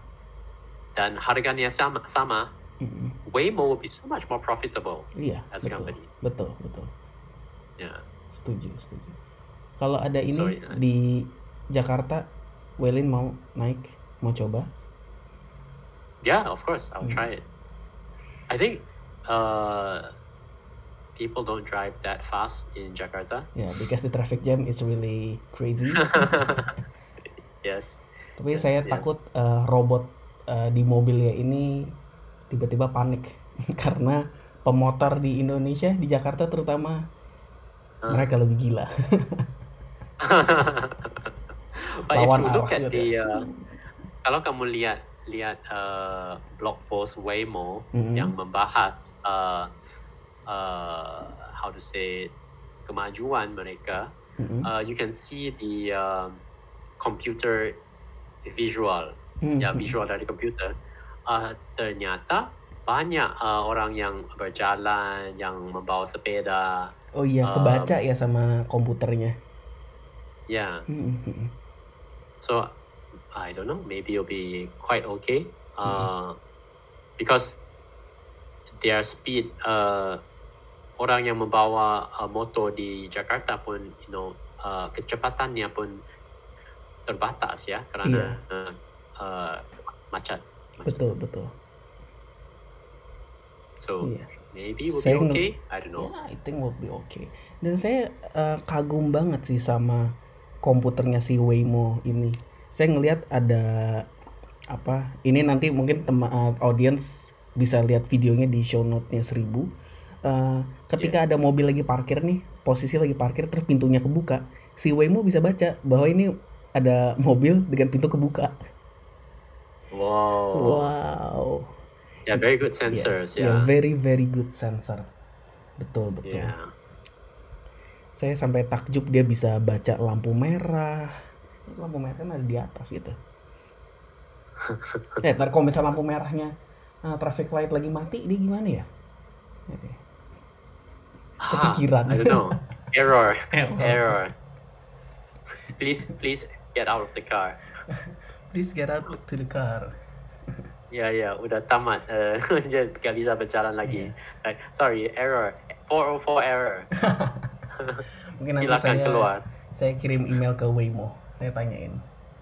dan harganya sama sama, Hmm, Waymo will be so much more profitable Iya, as a betul. company. Betul, betul. Yeah. Setuju, setuju. Kalau ada ini Sorry, I- di Jakarta, Welin mau naik, mau coba? Yeah, of course, I'll Hmm. try it. I think uh, people don't drive that fast in Jakarta. Ya, because the traffic jam is really crazy. yes. Tapi Yes, saya yes. takut eh, robot eh, di mobilnya ini tiba-tiba panik karena pemotor di Indonesia, di Jakarta terutama Huh? mereka lebih gila. But if you look at the ya. uh, kalau kamu lihat lihat uh, blog post Waymo Mhm. yang membahas uh, uh, how to say kemajuan mereka, Mm-mm. uh, you can see the uh, computer visual, Hmm, ya hmm. visual dari komputer. Uh, ternyata banyak uh, orang yang berjalan, yang membawa sepeda, Oh iya, um, kebaca ya sama komputernya. ya. Hmm, hmm, hmm. So I don't know. Maybe it'll be quite okay. Uh, because their speed. Uh, orang yang membawa uh, motor di Jakarta pun, you know, uh, kecepatannya pun terbatas ya karena uh, uh, macet. macet. Betul, betul. So Iya. maybe will Saya be okay. I don't know. Ya, I think will be okay. Dan saya eh, kagum banget sih sama komputernya si Waymo ini. Saya ngelihat ada apa? Ini nanti mungkin teman audience bisa lihat videonya di show note-nya 1000. eh, ketika ada mobil lagi parkir nih, posisi lagi parkir terus pintunya kebuka, si Waymo bisa baca bahwa ini ada mobil dengan pintu kebuka. Wow. Wow. Yeah, very good Yeah, sensors. yeah, Yeah. very very good sensor. Betul betul. Yeah. Saya sampai takjub dia bisa baca lampu merah. Lampu merah kan ada di atas gitu. eh, ntar kalau misal lampu merahnya uh, traffic light lagi mati, dia gimana ya? Oke. Ah, Kepikiran. I don't know. Error. Error. Error. Please, please get out of the car. Please get out to the car. Ya, ya, udah tamat. Uh, dia gak bisa berjalan lagi. Iya. Like, sorry, error. 404 error. Mungkin nanti Silakan saya keluar. saya kirim email ke Waymo. Saya tanyain.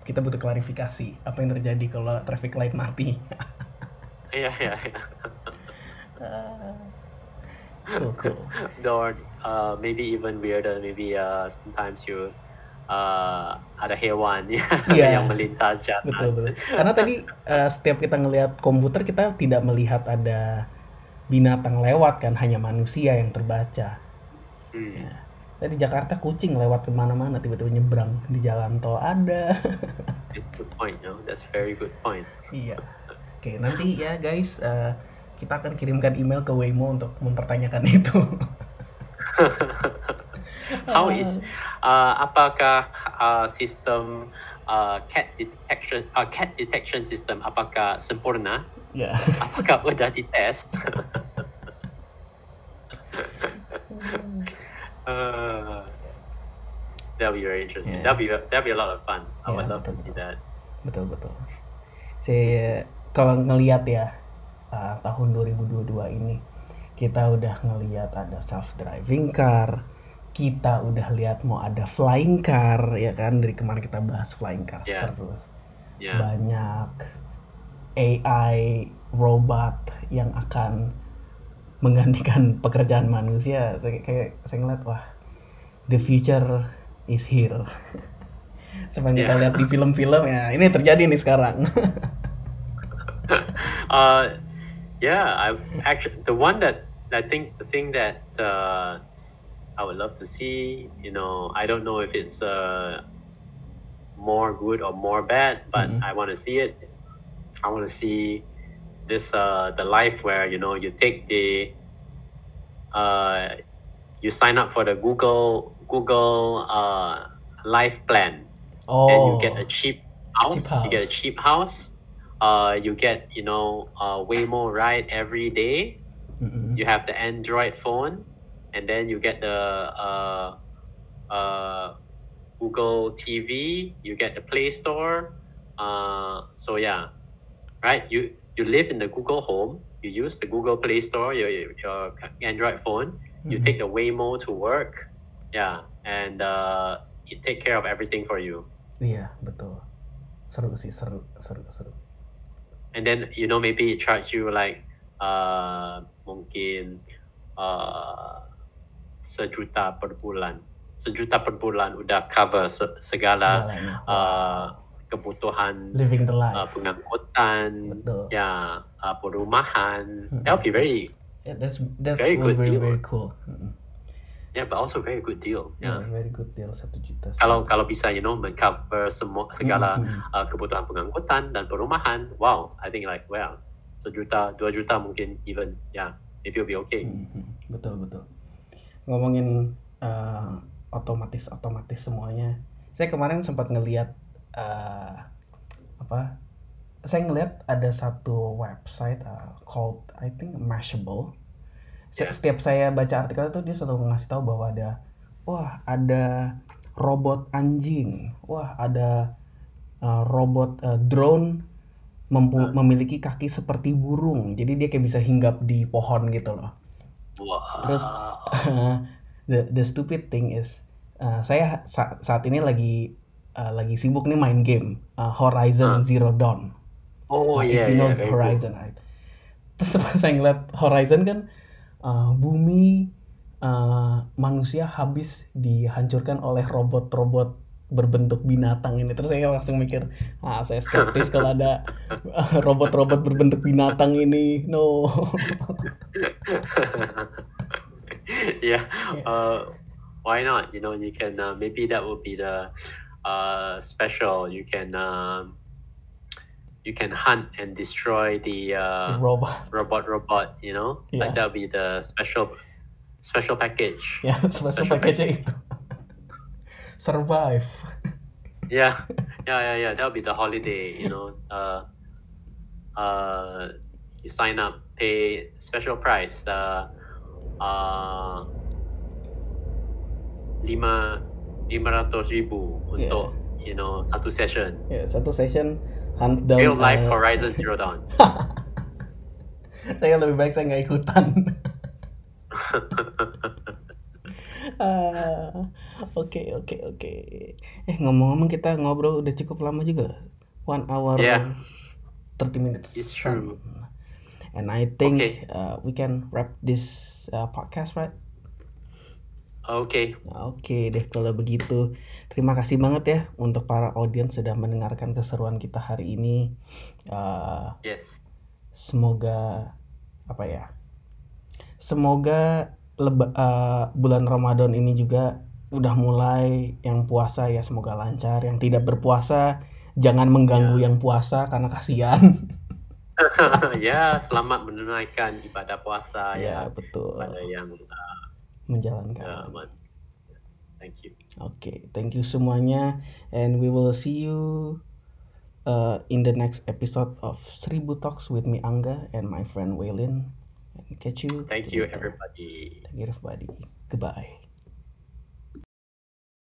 Kita butuh klarifikasi apa yang terjadi kalau traffic light mati. Iya, iya, iya. cool, cool. Or uh, maybe even weirder, maybe uh, sometimes you uh, ada hewan Iya. yang melintas jalan. Betul, betul. Karena tadi eh, setiap kita ngelihat komputer kita tidak melihat ada binatang lewat kan, hanya manusia yang terbaca. Hmm. Tadi Jakarta kucing lewat ke mana-mana tiba-tiba nyebrang di jalan tol ada. It's good point, no? That's very good point. iya. Oke nanti ya guys eh, kita akan kirimkan email ke Waymo untuk mempertanyakan itu. How is uh, apakah uh, sistem uh, cat detection uh, cat detection system apakah sempurna? ya. Apakah sudah dites? uh, that'll be very interesting. Yeah. That'll be that'll be a lot of fun. I would Yeah, love to betul, see that. betul betul. Saya kalau ngelihat ya uh, tahun 2022 ini kita udah ngelihat ada self driving car, kita udah lihat mau ada flying car ya kan dari kemarin kita bahas flying cars Yeah. terus Yeah. banyak AI robot yang akan menggantikan pekerjaan manusia. Saya kayak saya ngeliat wah the future is here. Sepanjang kita Yeah. lihat di film-film ya ini terjadi nih sekarang. uh, yeah, I actually the one that I think the thing that uh, I would love to see. You know, I don't know if it's uh, more good or more bad, but Mhm. I want to see it. I want to see this uh, the life where you know you take the uh, you sign up for the Google Google uh, life plan oh, and you get a cheap house. You get a house. cheap house. Uh, you get you know uh, Waymo ride every day. Mm-mm. You have the Android phone, and then you get the uh, uh, Google TV. You get the Play Store. Uh, so yeah, right. You you live in the Google Home. You use the Google Play Store. Your your Android phone. You Mhm. take the Waymo to work. Yeah, and uh, it take care of everything for you. Iya betul. Seru sih seru seru seru. and then you know maybe it charge you like uh mungkin uh sejuta per bulan sejuta per bulan udah cover se- segala Segalanya. uh, kebutuhan Living the life. uh, pengangkutan Betul. ya uh, perumahan Hmm. that'll be very Yeah, that's that's Very good very, deal. very cool. Mm-mm. yeah but also very good deal Yeah, yeah very good deal satu juta. kalau kalau bisa you know mengcover semua segala Mm-mm. uh, kebutuhan pengangkutan dan perumahan wow I think like well sejuta dua juta mungkin even yeah maybe it'll be okay Mhm, Betul betul. Ngomongin eh, otomatis otomatis semuanya. Saya kemarin sempat ngelihat eh, apa? Saya ngelihat ada satu website eh, called I think Mashable. Yeah. Setiap saya baca artikel itu dia selalu ngasih tahu bahwa ada wah ada robot anjing, wah ada eh, robot eh, drone mempu- memiliki kaki seperti burung. Jadi dia kayak bisa hinggap di pohon gitu loh. Wah. Terus the the stupid thing is uh, saya sa- saat ini lagi uh, lagi sibuk nih main game uh, Horizon Huh. Zero Dawn. oh Uh, yeah, if you know yeah, good. Horizon, right? Terus pas saya ngeliat Horizon kan uh, bumi uh, manusia habis dihancurkan oleh robot-robot berbentuk binatang ini. Terus saya langsung mikir, ah saya skeptis kalau ada robot-robot berbentuk binatang ini. No. yeah. Yeah. Uh, why not? You know, you can uh, maybe that would be the uh, special. You can um, you can hunt and destroy the uh, robot robot robot. You know, Yeah. like that would be the special special package. ya special Special package itu survive Yeah, yeah, yeah, yeah. That would be the holiday. You know, uh, uh, you sign up, pay special price. Uh, uh, lima lima ratus ribu untuk you know satu session. ya satu session hunt down Real life uh, Horizon Zero Dawn. saya lebih baik saya nggak ikutan Ah, Oke oke oke. Eh ngomong-ngomong kita ngobrol udah cukup lama juga. One hour Yeah. 30 minutes. It's true. And I think Okay. uh, we can wrap this uh, podcast right. Oke, Oke deh kalau begitu. Terima kasih banget ya untuk para audiens sudah mendengarkan keseruan kita hari ini. Uh, yes. semoga apa ya semoga leba, eh, bulan Ramadan ini juga udah mulai yang puasa ya. Semoga lancar. Yang tidak berpuasa jangan mengganggu yang puasa karena kasihan. Ya, selamat menunaikan ibadah puasa ya ya. betul. Pada yang uh, menjalankan uh, yes. Thank you. Oke, thank you semuanya, and we will see you uh, in the next episode of Seribu Talks with me Angga and my friend Waylin. And catch you. Thank you, later. everybody. Thank you, everybody. Goodbye.